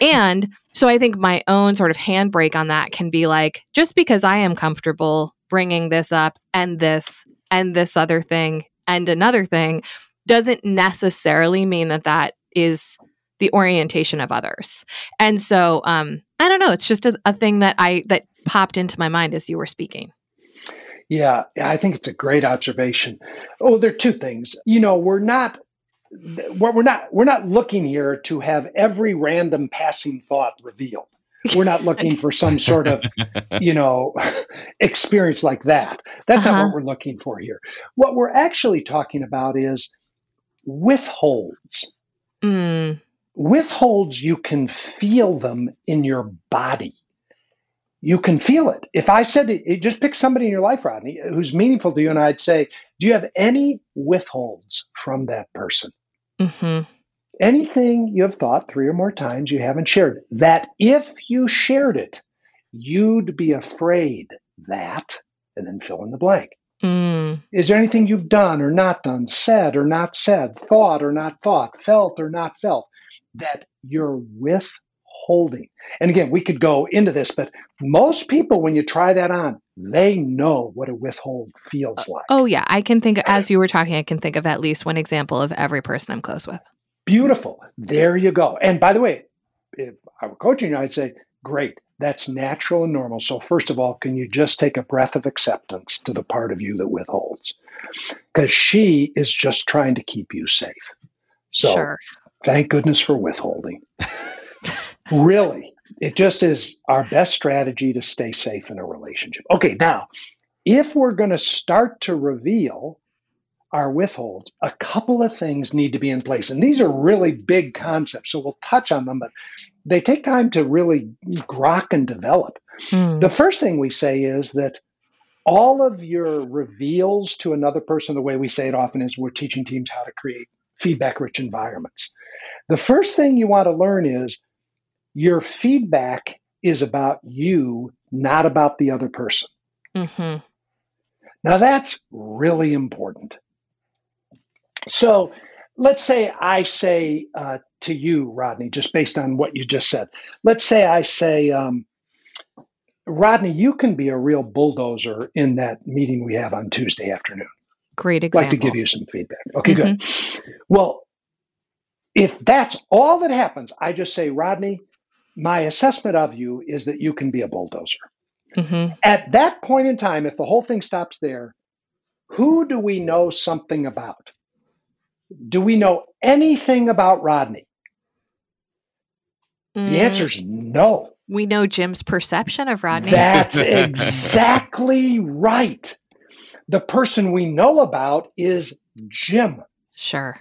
And so I think my own sort of handbrake on that can be like just because I am comfortable bringing this up and this and this other thing and another thing doesn't necessarily mean that that is the orientation of others. And so um, I don't know, it's just a, a thing that I that popped into my mind as you were speaking. Yeah, I think it's a great observation. Oh, there are two things. You know, we're not we're not we're not looking here to have every random passing thought revealed. We're not looking for some sort of, *laughs* you know, *laughs* experience like that. That's uh-huh. not what we're looking for here. What we're actually talking about is withholds. Mm withholds, you can feel them in your body. You can feel it. If I said, it, just pick somebody in your life, Rodney, who's meaningful to you, and I'd say, Do you have any withholds from that person? Mm-hmm. Anything you have thought three or more times you haven't shared, that if you shared it, you'd be afraid that, and then fill in the blank. Mm. Is there anything you've done or not done, said or not said, thought or not thought, felt or not felt that you're withholding. And again, we could go into this, but most people, when you try that on, they know what a withhold feels uh, like. Oh, yeah. I can think, as you were talking, I can think of at least one example of every person I'm close with. Beautiful. There you go. And by the way, if I were coaching you, I'd say, great. That's natural and normal. So, first of all, can you just take a breath of acceptance to the part of you that withholds? Because she is just trying to keep you safe. So, sure. Thank goodness for withholding. *laughs* really, it just is our best strategy to stay safe in a relationship. Okay, now, if we're going to start to reveal our withholds, a couple of things need to be in place. And these are really big concepts, so we'll touch on them, but they take time to really grok and develop. Mm. The first thing we say is that all of your reveals to another person, the way we say it often is we're teaching teams how to create feedback rich environments. The first thing you want to learn is your feedback is about you, not about the other person. Mm-hmm. Now, that's really important. So, let's say I say uh, to you, Rodney, just based on what you just said, let's say I say, um, Rodney, you can be a real bulldozer in that meeting we have on Tuesday afternoon. Great example. I'd like to give you some feedback. Okay, mm-hmm. good. Well, if that's all that happens, I just say, Rodney, my assessment of you is that you can be a bulldozer. Mm-hmm. At that point in time, if the whole thing stops there, who do we know something about? Do we know anything about Rodney? Mm. The answer is no. We know Jim's perception of Rodney. That's *laughs* exactly right. The person we know about is Jim. Sure.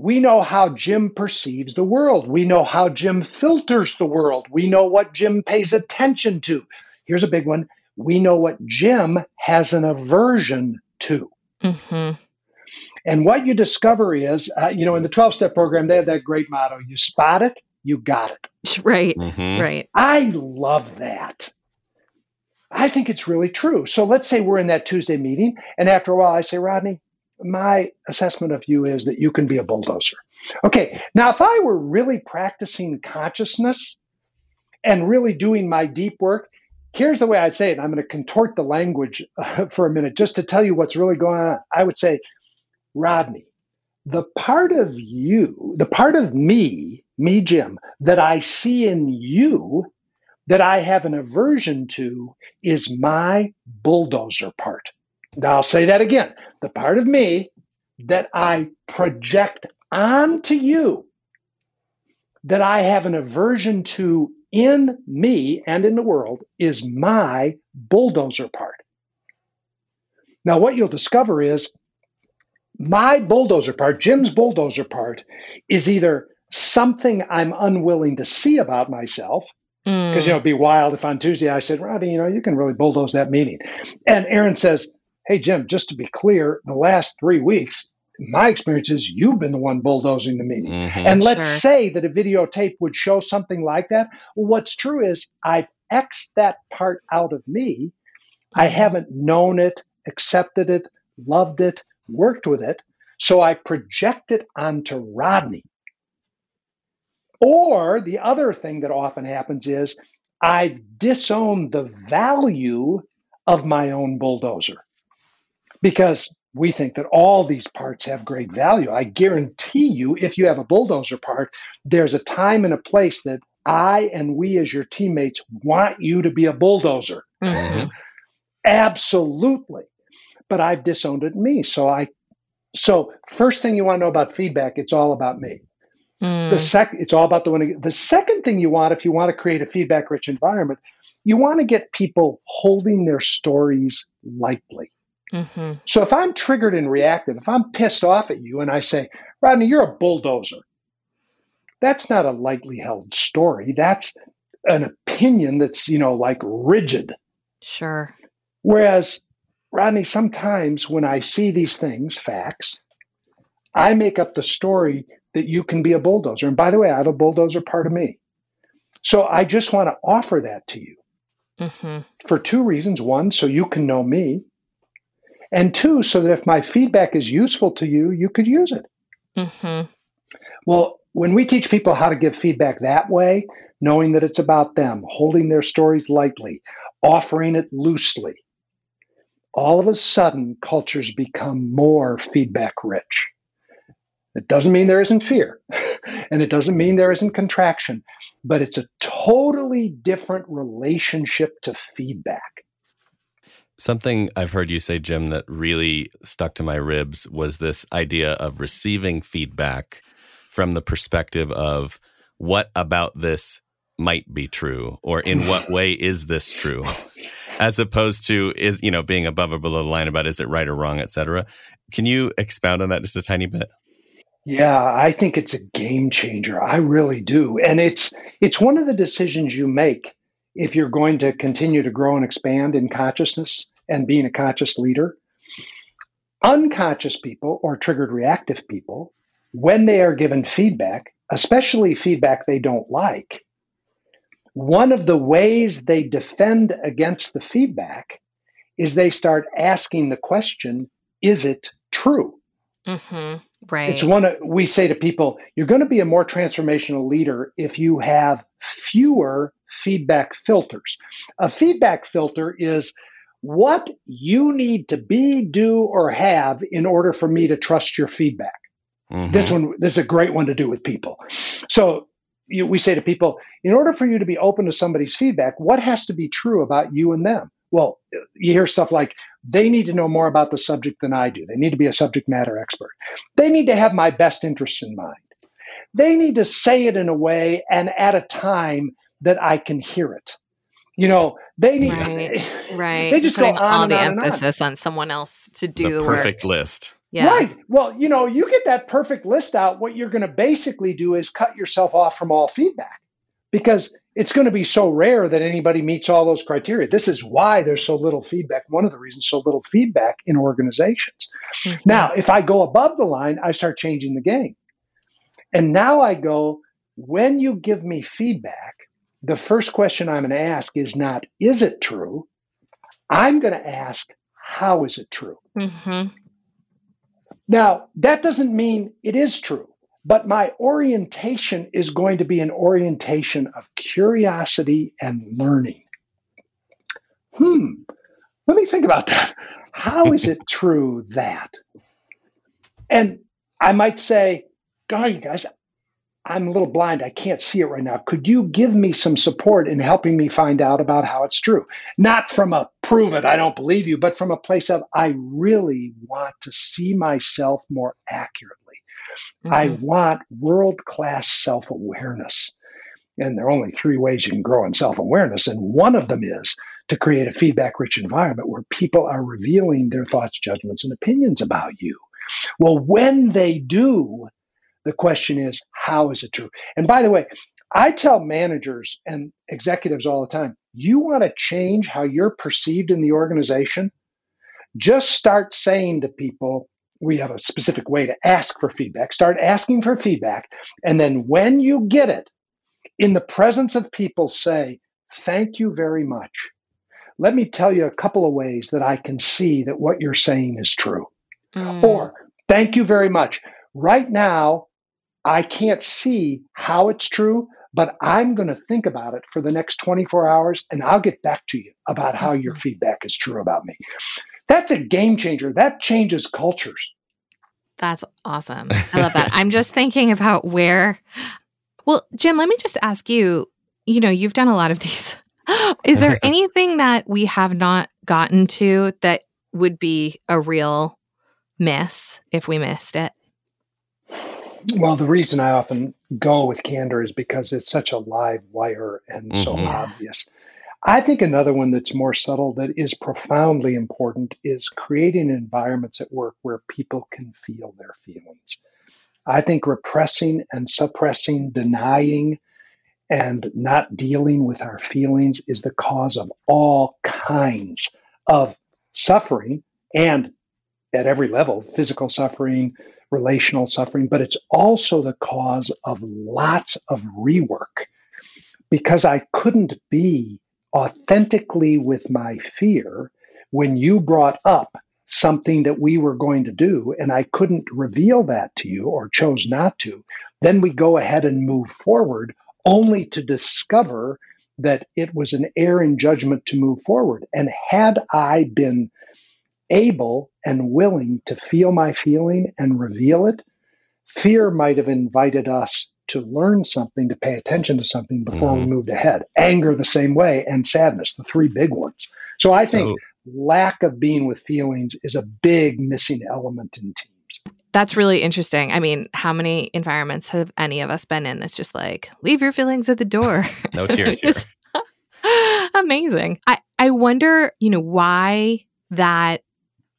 We know how Jim perceives the world. We know how Jim filters the world. We know what Jim pays attention to. Here's a big one. We know what Jim has an aversion to. Mm-hmm. And what you discover is, uh, you know, in the 12 step program, they have that great motto you spot it, you got it. *laughs* Right. Mm-hmm. Right. I love that. I think it's really true. So let's say we're in that Tuesday meeting, and after a while I say, Rodney, my assessment of you is that you can be a bulldozer. Okay, now if I were really practicing consciousness and really doing my deep work, here's the way I'd say it. I'm going to contort the language uh, for a minute just to tell you what's really going on. I would say, Rodney, the part of you, the part of me, me, Jim, that I see in you that I have an aversion to is my bulldozer part. Now, I'll say that again. The part of me that I project onto you that I have an aversion to in me and in the world is my bulldozer part. Now, what you'll discover is my bulldozer part, Jim's bulldozer part, is either something I'm unwilling to see about myself. Because, mm. you know, it'd be wild if on Tuesday I said, Roddy, you know, you can really bulldoze that meeting. And Aaron says, Hey, Jim, just to be clear, the last three weeks, my experience is you've been the one bulldozing the meeting. Mm-hmm. And let's sure. say that a videotape would show something like that. Well, what's true is I've X'd that part out of me. I mm-hmm. haven't known it, accepted it, loved it, worked with it. So I project it onto Rodney. Or the other thing that often happens is I've disowned the value of my own bulldozer because we think that all these parts have great value. I guarantee you, if you have a bulldozer part, there's a time and a place that I and we as your teammates want you to be a bulldozer. Mm-hmm. Absolutely. But I've disowned it me. So I so first thing you want to know about feedback, it's all about me. Mm. The second it's all about the one the second thing you want if you want to create a feedback rich environment, you want to get people holding their stories lightly. Mm-hmm. So if I'm triggered and reactive, if I'm pissed off at you and I say, Rodney, you're a bulldozer, that's not a lightly held story. That's an opinion that's, you know, like rigid. Sure. Whereas, Rodney, sometimes when I see these things, facts, I make up the story that you can be a bulldozer. And by the way, I have a bulldozer part of me. So I just want to offer that to you mm-hmm. for two reasons. One, so you can know me. And two, so that if my feedback is useful to you, you could use it. Mm-hmm. Well, when we teach people how to give feedback that way, knowing that it's about them, holding their stories lightly, offering it loosely, all of a sudden cultures become more feedback rich. It doesn't mean there isn't fear, *laughs* and it doesn't mean there isn't contraction, but it's a totally different relationship to feedback. Something I've heard you say, Jim, that really stuck to my ribs was this idea of receiving feedback from the perspective of what about this might be true or in mm. what way is this true? As opposed to is you know being above or below the line about is it right or wrong etc can you expound on that just a tiny bit? Yeah i think it's a game changer. I really do. And it's it's one of the decisions you make if you're going to continue to grow and expand in consciousness and being a conscious leader, unconscious people or triggered reactive people, when they are given feedback, especially feedback they don't like, one of the ways they defend against the feedback is they start asking the question, is it true? Mm-hmm. Right. It's one of, we say to people, you're going to be a more transformational leader if you have fewer feedback filters. A feedback filter is what you need to be, do, or have in order for me to trust your feedback. Mm-hmm. This one, this is a great one to do with people. So you, we say to people, in order for you to be open to somebody's feedback, what has to be true about you and them? Well, you hear stuff like, they need to know more about the subject than I do. They need to be a subject matter expert. They need to have my best interests in mind. They need to say it in a way and at a time that I can hear it. You know, they need right. *laughs* right. They just Putting go on all and the on and on. emphasis on. someone else to do the the, perfect work. list. Yeah. Right. Well, you know, you get that perfect list out. What you're going to basically do is cut yourself off from all feedback because it's going to be so rare that anybody meets all those criteria. This is why there's so little feedback. One of the reasons so little feedback in organizations. Mhm. Now, if I go above the line, I start changing the game. And now I go, when you give me feedback, the first question I'm going to ask is not, is it true? I'm going to ask, how is it true? Mhm. Now, that doesn't mean it is true, but my orientation is going to be an orientation of curiosity and learning. Hmm, let me think about that. How is it true that? And I might say, God, you guys, I'm a little blind. I can't see it right now. Could you give me some support in helping me find out about how it's true? Not from a prove it, I don't believe you, but from a place of I really want to see myself more accurately. I Mhm. want world class self awareness. And there are only three ways you can grow in self awareness. And one of them is to create a feedback rich environment where people are revealing their thoughts, judgments, and opinions about you. Well, when they do, the question is, how is it true? And by the way, I tell managers and executives all the time you want to change how you're perceived in the organization? Just start saying to people, we have a specific way to ask for feedback. Start asking for feedback. And then when you get it, in the presence of people, say, Thank you very much. Let me tell you a couple of ways that I can see that what you're saying is true. Mm. Or, thank you very much. Right now, I can't see how it's true, but I'm going to think about it for the next 24 hours and I'll get back to you about how your mm-hmm. feedback is true about me. That's a game changer. That changes cultures. That's awesome. *laughs* I love that. I'm just thinking about where. Well, Jim, let me just ask you. You know, you've done a lot of these. *laughs* Is there *laughs* anything that we have not gotten to that would be a real miss if we missed it? Well, the reason I often go with candor is because it's such a live wire and so Mhm. Yeah. obvious. I think another one that's more subtle that is profoundly important is creating environments at work where people can feel their feelings. I think repressing and suppressing, denying, and not dealing with our feelings is the cause of all kinds of suffering and at every level physical suffering, relational suffering, but it's also the cause of lots of rework because I couldn't be authentically with my fear when you brought up something that we were going to do and I couldn't reveal that to you or chose not to, then we go ahead and move forward only to discover that it was an error in judgment to move forward. And had I been able and willing to feel my feeling and reveal it, fear might have invited us to learn something, to pay attention to something before we Mhm. moved ahead. Anger, the same way, and sadness, the three big ones. So I think So- lack of being with feelings is a big missing element in teams. That's really interesting. I mean, how many environments have any of us been in that's just like, leave your feelings at the door? *laughs* No tears *laughs* here. *laughs* Amazing. I, I wonder, you know, why that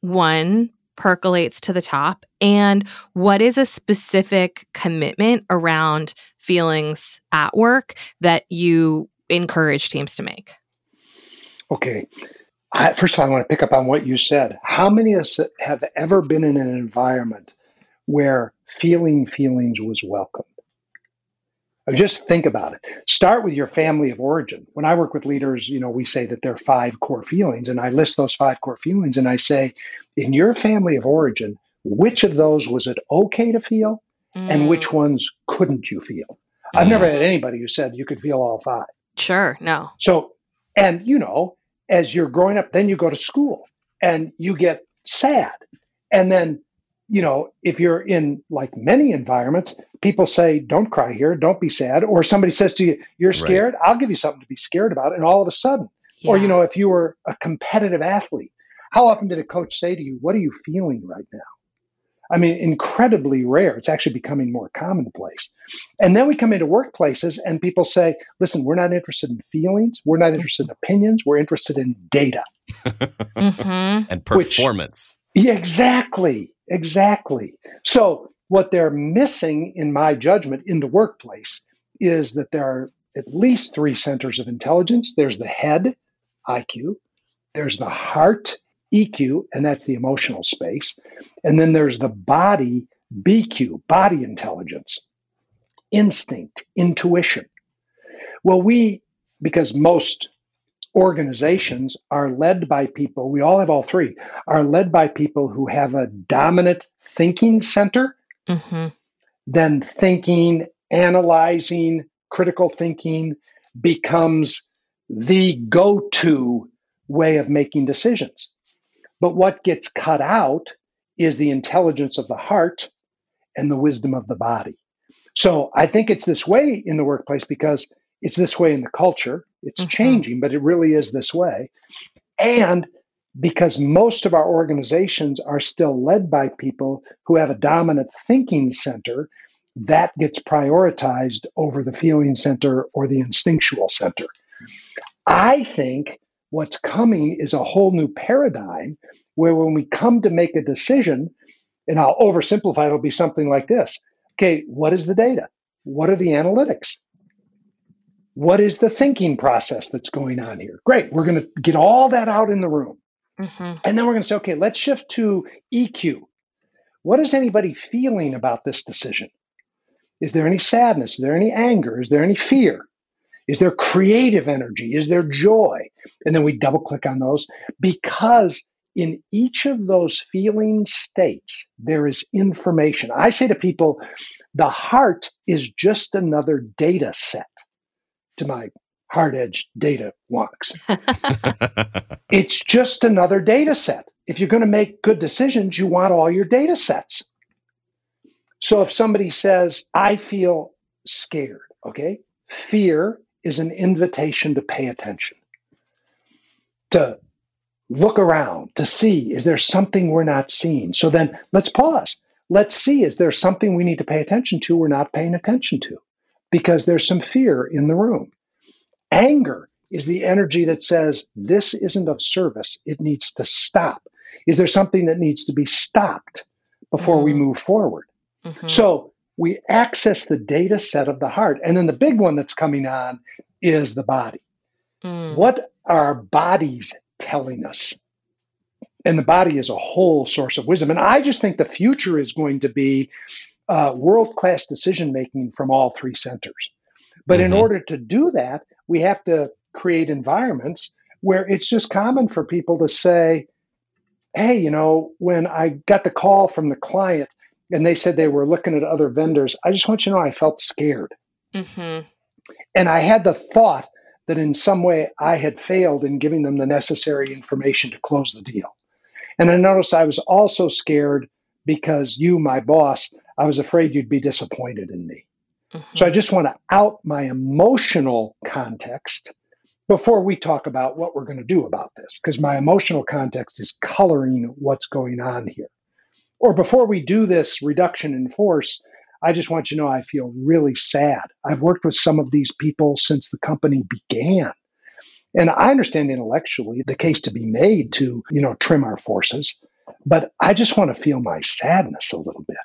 one percolates to the top and what is a specific commitment around feelings at work that you encourage teams to make? Okay. I, first of all, I want to pick up on what you said. How many of us have ever been in an environment where feeling feelings was welcomed? Just think about it. Start with your family of origin. When I work with leaders, you know, we say that there are five core feelings, and I list those five core feelings, and I say, in your family of origin, which of those was it okay to feel, and Mm, which ones couldn't you feel? I've never had anybody who said you could feel all five. Sure. No. So, and you know, as you're growing up, then you go to school and you get sad. And then you know, if you're in like many environments, people say, don't cry here, don't be sad. Or somebody says to you, you're scared, right. I'll give you something to be scared about. And all of a sudden, yeah. or, you know, if you were a competitive athlete, how often did a coach say to you, what are you feeling right now? I mean, incredibly rare. It's actually becoming more commonplace. And then we come into workplaces and people say, listen, we're not interested in feelings. We're not interested in opinions. We're interested in data mm-hmm. and performance. Which, yeah, exactly. Exactly. So, what they're missing, in my judgment, in the workplace is that there are at least three centers of intelligence there's the head, IQ, there's the heart, EQ, and that's the emotional space. And then there's the body, BQ, body intelligence, instinct, intuition. Well, we, because most organizations are led by people, we all have all three, are led by people who have a dominant thinking center, mm-hmm. then thinking, analyzing, critical thinking becomes the go to way of making decisions. But what gets cut out is the intelligence of the heart and the wisdom of the body. So I think it's this way in the workplace because it's this way in the culture. It's mm-hmm. changing, but it really is this way. And because most of our organizations are still led by people who have a dominant thinking center, that gets prioritized over the feeling center or the instinctual center. I think what's coming is a whole new paradigm where when we come to make a decision, and I'll oversimplify, it'll be something like this. Okay, what is the data? What are the analytics? What is the thinking process that's going on here? Great, we're going to get all that out in the room. Mm-hmm. And then we're going to say, okay, let's shift to EQ. What is anybody feeling about this decision? Is there any sadness? Is there any anger? Is there any fear? Is there creative energy? Is there joy? And then we double click on those because in each of those feeling states, there is information. I say to people, the heart is just another data set to my hard edge data wonks. *laughs* *laughs* it's just another data set. If you're going to make good decisions, you want all your data sets. So if somebody says, I feel scared, okay, fear is an invitation to pay attention, to look around, to see is there something we're not seeing? So then let's pause. Let's see is there something we need to pay attention to we're not paying attention to because there's some fear in the room. Anger is the energy that says this isn't of service, it needs to stop. Is there something that needs to be stopped before mm-hmm. we move forward? Mm-hmm. So we access the data set of the heart. And then the big one that's coming on is the body. Mm. What are bodies telling us? And the body is a whole source of wisdom. And I just think the future is going to be uh, world class decision making from all three centers. But mm-hmm. in order to do that, we have to create environments where it's just common for people to say, hey, you know, when I got the call from the client and they said they were looking at other vendors. I just want you to know I felt scared. Mm-hmm. And I had the thought that in some way I had failed in giving them the necessary information to close the deal. And I noticed I was also scared because you, my boss, I was afraid you'd be disappointed in me. Mm-hmm. So I just want to out my emotional context before we talk about what we're going to do about this, because my emotional context is coloring what's going on here or before we do this reduction in force, I just want you to know I feel really sad. I've worked with some of these people since the company began. And I understand intellectually the case to be made to, you know, trim our forces, but I just want to feel my sadness a little bit.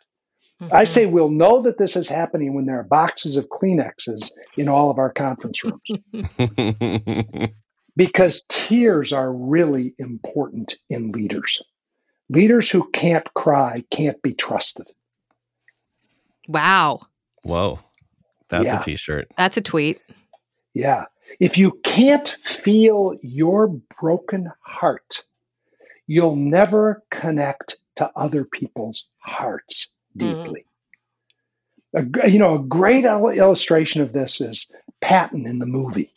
Mm-hmm. I say we'll know that this is happening when there are boxes of Kleenexes in all of our conference rooms. *laughs* because tears are really important in leaders. Leaders who can't cry can't be trusted. Wow. Whoa. That's yeah. a t shirt. That's a tweet. Yeah. If you can't feel your broken heart, you'll never connect to other people's hearts deeply. Mm. A, you know, a great illustration of this is Patton in the movie.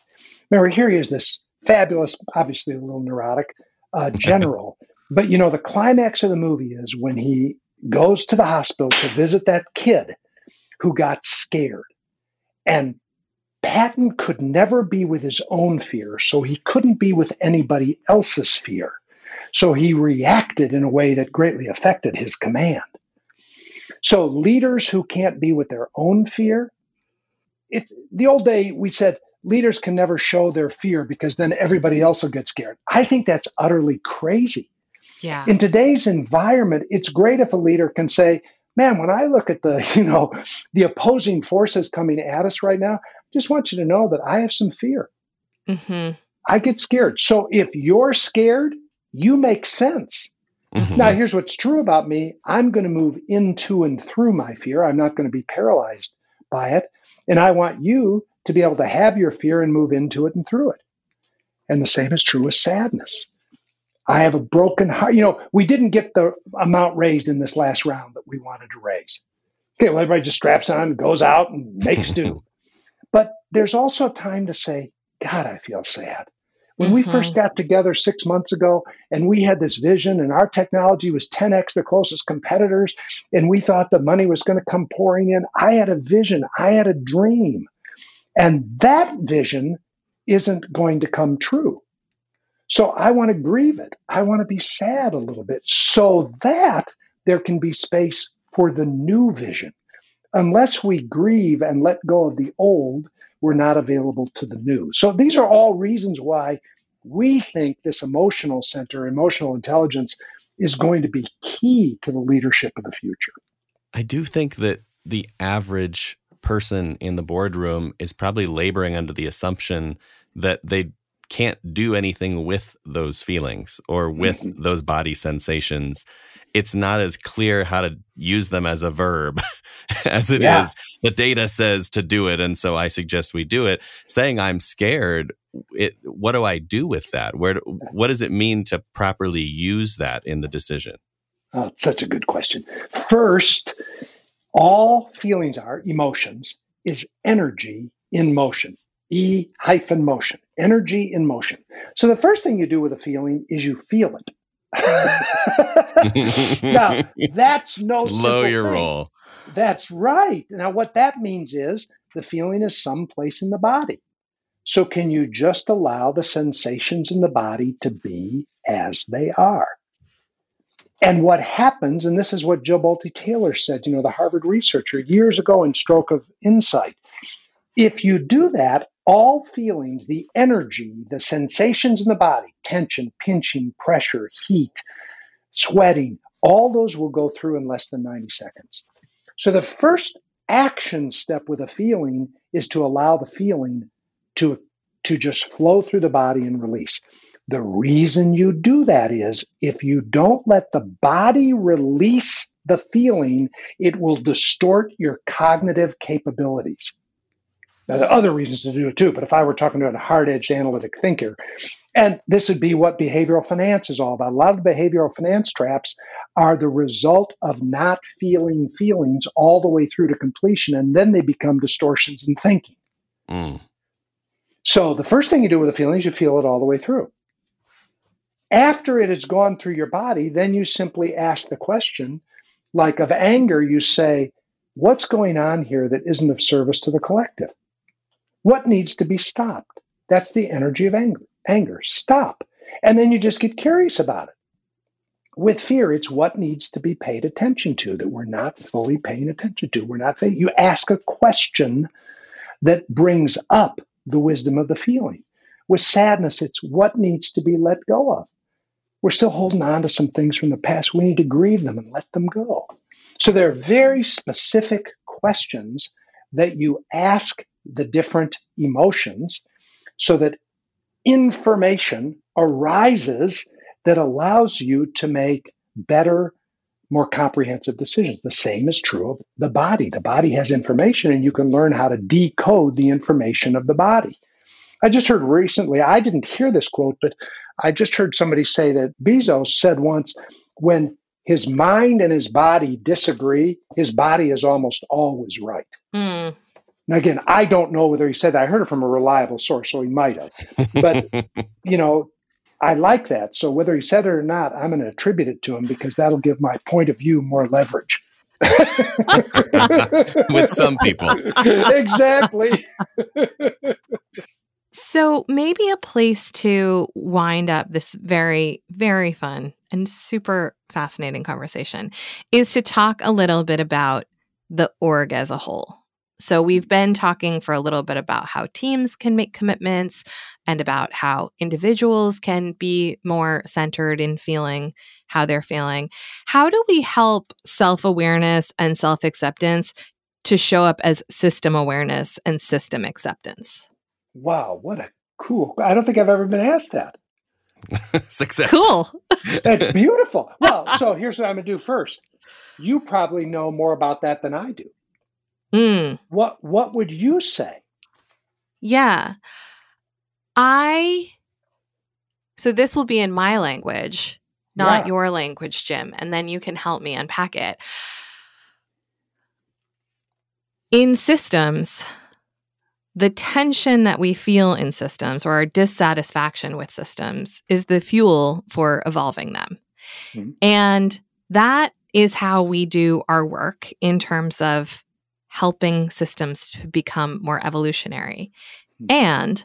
Remember, here he is, this fabulous, obviously a little neurotic uh, *laughs* general but you know, the climax of the movie is when he goes to the hospital to visit that kid who got scared. And Patton could never be with his own fear, so he couldn't be with anybody else's fear. So he reacted in a way that greatly affected his command. So leaders who can't be with their own fear, it's the old day we said leaders can never show their fear because then everybody else will get scared. I think that's utterly crazy. Yeah. In today's environment, it's great if a leader can say, man, when I look at the, *laughs* you know, the opposing forces coming at us right now, I just want you to know that I have some fear. Mm-hmm. I get scared. So if you're scared, you make sense. Mm-hmm. Now, here's what's true about me I'm going to move into and through my fear. I'm not going to be paralyzed by it. And I want you to be able to have your fear and move into it and through it. And the same is true with sadness. I have a broken heart. You know, we didn't get the amount raised in this last round that we wanted to raise. Okay, well, everybody just straps on, goes out, and makes do. *laughs* But there's also time to say, God, I feel sad. When mm-hmm. we first got together six months ago and we had this vision and our technology was 10x the closest competitors, and we thought the money was going to come pouring in, I had a vision, I had a dream. And that vision isn't going to come true. So I want to grieve it. I want to be sad a little bit so that there can be space for the new vision. Unless we grieve and let go of the old, we're not available to the new. So these are all reasons why we think this emotional center, emotional intelligence, is going to be key to the leadership of the future. I do think that the average person in the boardroom is probably laboring under the assumption that they can't do anything with those feelings or with mm-hmm. those body sensations. It's not as clear how to use them as a verb *laughs* as it yeah. is. The data says to do it. And so I suggest we do it. Saying I'm scared, it, what do I do with that? Where, what does it mean to properly use that in the decision? Oh, such a good question. First, all feelings are emotions is energy in motion. E hyphen motion, energy in motion. So the first thing you do with a feeling is you feel it. *laughs* now, that's no slow your thing. roll. That's right. Now, what that means is the feeling is someplace in the body. So, can you just allow the sensations in the body to be as they are? And what happens, and this is what Jill Bolte Taylor said, you know, the Harvard researcher years ago in Stroke of Insight. If you do that, all feelings, the energy, the sensations in the body, tension, pinching, pressure, heat, sweating, all those will go through in less than 90 seconds. So the first action step with a feeling is to allow the feeling to, to just flow through the body and release. The reason you do that is if you don't let the body release the feeling, it will distort your cognitive capabilities. Now, there are other reasons to do it too, but if I were talking to a hard edged analytic thinker, and this would be what behavioral finance is all about. A lot of the behavioral finance traps are the result of not feeling feelings all the way through to completion, and then they become distortions in thinking. Mm. So the first thing you do with a feeling is you feel it all the way through. After it has gone through your body, then you simply ask the question, like of anger, you say, What's going on here that isn't of service to the collective? What needs to be stopped? That's the energy of anger. Anger, stop. And then you just get curious about it. With fear, it's what needs to be paid attention to that we're not fully paying attention to. We're not, you ask a question that brings up the wisdom of the feeling. With sadness, it's what needs to be let go of. We're still holding on to some things from the past. We need to grieve them and let them go. So there are very specific questions that you ask the different emotions so that information arises that allows you to make better, more comprehensive decisions. The same is true of the body. The body has information, and you can learn how to decode the information of the body. I just heard recently, I didn't hear this quote, but I just heard somebody say that Bezos said once when his mind and his body disagree, his body is almost always right. Mm. Now, again, I don't know whether he said that. I heard it from a reliable source, so he might have. But, *laughs* you know, I like that. So whether he said it or not, I'm going to attribute it to him because that'll give my point of view more leverage. *laughs* With some people. exactly. *laughs* so maybe a place to wind up this very, very fun and super fascinating conversation is to talk a little bit about the org as a whole. So, we've been talking for a little bit about how teams can make commitments and about how individuals can be more centered in feeling how they're feeling. How do we help self awareness and self acceptance to show up as system awareness and system acceptance? Wow, what a cool. I don't think I've ever been asked that. *laughs* Success. Cool. *laughs* That's beautiful. Well, *laughs* so here's what I'm going to do first. You probably know more about that than I do. Mm. What what would you say? Yeah. I so this will be in my language, not Yeah. your language, Jim, and then you can help me unpack it. In systems, the tension that we feel in systems or our dissatisfaction with systems is the fuel for evolving them. Mhm. And that is how we do our work in terms of helping systems to become more evolutionary. Mhm. And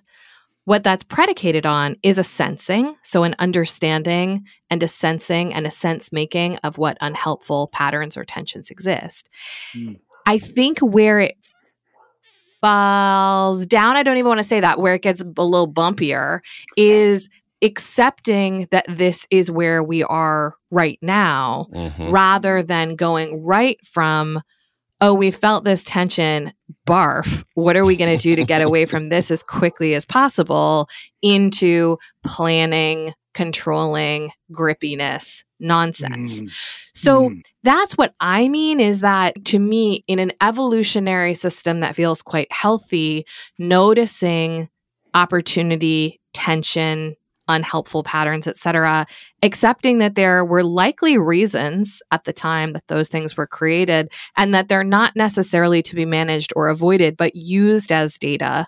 what that's predicated on is a sensing, so an understanding and a sensing and a sense making of what unhelpful patterns or tensions exist. Mm. I think where it falls down, I don't even want to say that, where it gets a little bumpier is accepting that this is where we are right now Mhm. rather than going right from oh we felt this tension. Barf what are we going to do to get away *laughs* from this as quickly as possible into planning controlling grippiness? Nonsense. Mm, so mm, that's what I mean is that to me, in an evolutionary system that feels quite healthy, noticing opportunity, tension, unhelpful patterns, etc., accepting that there were likely reasons at the time that those things were created and that they're not necessarily to be managed or avoided, but used as data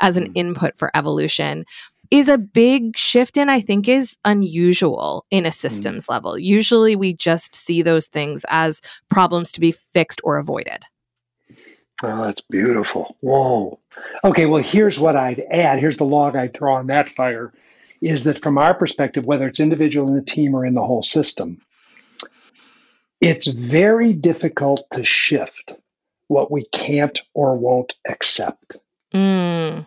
as an Mm. input for evolution is a big shift and I think is unusual in a systems level. Usually we just see those things as problems to be fixed or avoided. Oh, that's beautiful. Whoa. Okay, well, here's what I'd add. Here's the log I'd throw on that fire is that from our perspective, whether it's individual in the team or in the whole system, it's very difficult to shift what we can't or won't accept. Mm,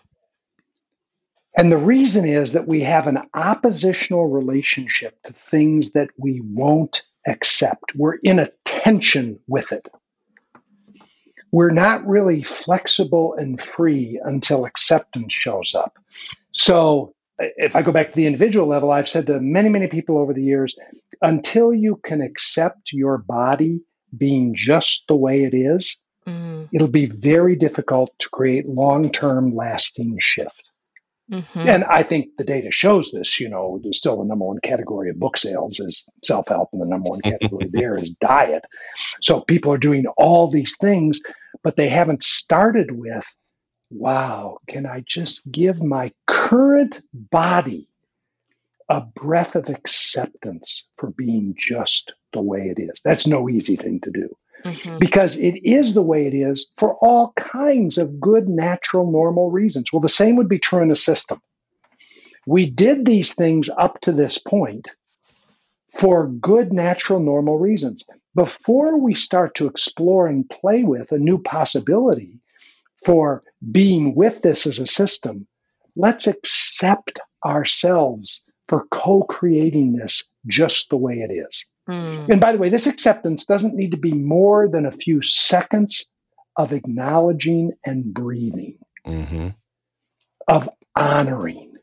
And the reason is that we have an oppositional relationship to things that we won't accept. We're in a tension with it. We're not really flexible and free until acceptance shows up. So, if I go back to the individual level, I've said to many, many people over the years until you can accept your body being just the way it is, mm, it'll be very difficult to create long term lasting shift. mhm. And I think the data shows this. You know, there's still the number one category of book sales is self help, and the number one category *laughs* there is diet. So people are doing all these things, but they haven't started with, wow, can I just give my current body a breath of acceptance for being just the way it is? That's no easy thing to do Mhm. because it is the way it is for all kinds of good, natural, normal reasons. Well, the same would be true in a system. We did these things up to this point for good, natural, normal reasons. Before we start to explore and play with a new possibility for being with this as a system, let's accept ourselves for co creating this just the way it is. Mm, And by the way, this acceptance doesn't need to be more than a few seconds of acknowledging and breathing, Mhm. of honoring.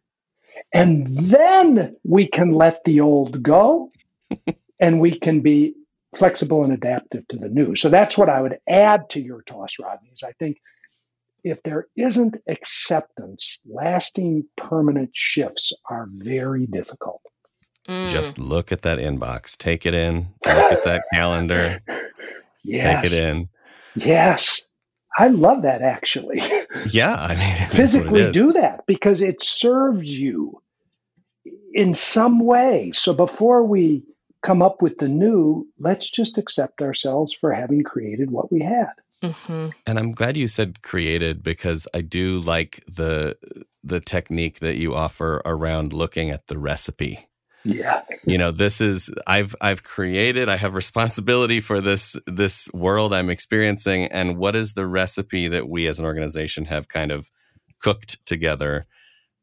And then we can let the old go *laughs* and we can be flexible and adaptive to the new. So that's what I would add to your toss, Rodney, is I think if there isn't acceptance, lasting permanent shifts are very difficult. mm. Just look at that inbox. Take it in. Look at that calendar. Yes. Take it in. Yes. I love that actually. Yeah, I mean, *laughs* that's what it physically do that because it serves you. in some way. So before we come up with the new, let's just accept ourselves for having created what we had. Mm-hmm. And I'm glad you said created because I do like the the technique that you offer around looking at the recipe. Yeah. you know, this is I've I've created, I have responsibility for this this world I'm experiencing and what is the recipe that we as an organization have kind of cooked together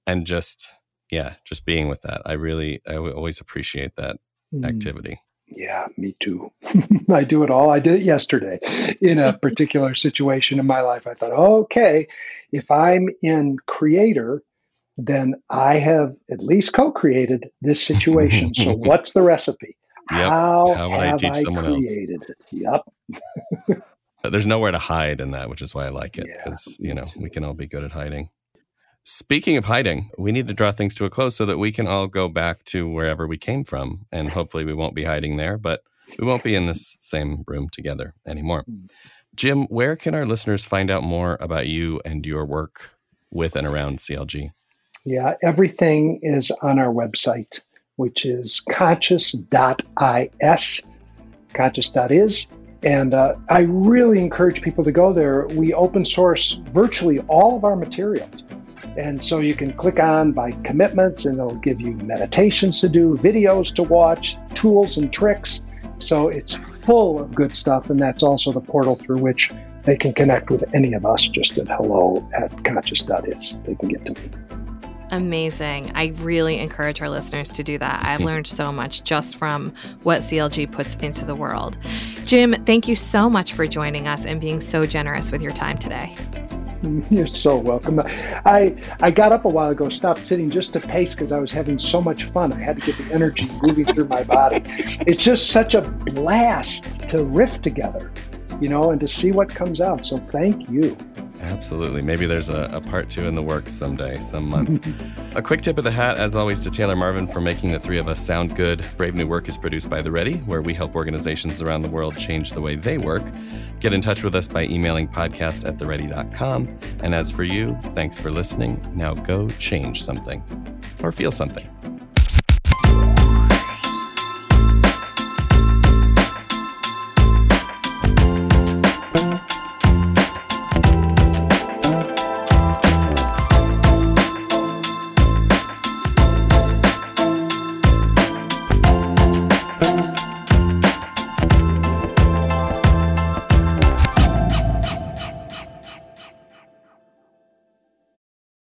and just yeah, just being with that. I really I always appreciate that mm. activity. Yeah, me too. *laughs* I do it all. I did it yesterday in a *laughs* particular situation in my life. I thought, okay, if I'm in creator, then I have at least co-created this situation. so *laughs* what's the recipe? Yep. How, How would I teach I someone created else? it? Yep. There's nowhere to hide in that, which is why I like it because yeah, you know too. we can all be good at hiding. Speaking of hiding, we need to draw things to a close so that we can all go back to wherever we came from. And hopefully, we won't be hiding there, but we won't be in this same room together anymore. Hmm. Jim, where can our listeners find out more about you and your work with and around CLG? Yeah, everything is on our website, which is conscious.is, conscious.is. And uh, I really encourage people to go there. We open source virtually all of our materials. And so you can click on by commitments, and it'll give you meditations to do, videos to watch, tools and tricks. So it's full of good stuff. And that's also the portal through which they can connect with any of us just at hello at conscious.is. They can get to me. Amazing. I really encourage our listeners to do that. I've learned so much just from what CLG puts into the world. Jim, thank you so much for joining us and being so generous with your time today. *laughs* You're so welcome. I I got up a while ago, stopped sitting just to pace because I was having so much fun. I had to get the energy moving through my body. *laughs* It's just such a blast to riff together, you know, and to see what comes out. So thank you. Absolutely. Maybe there's a, a, part two in the works someday, some month. *laughs* a quick tip of the hat, as always, to Taylor Marvin for making the three of us sound good. Brave New Work is produced by The Ready, where we help organizations around the world change the way they work. Get in touch with us by emailing podcast at theready.com. And as for you, thanks for listening. Now go change something or feel something.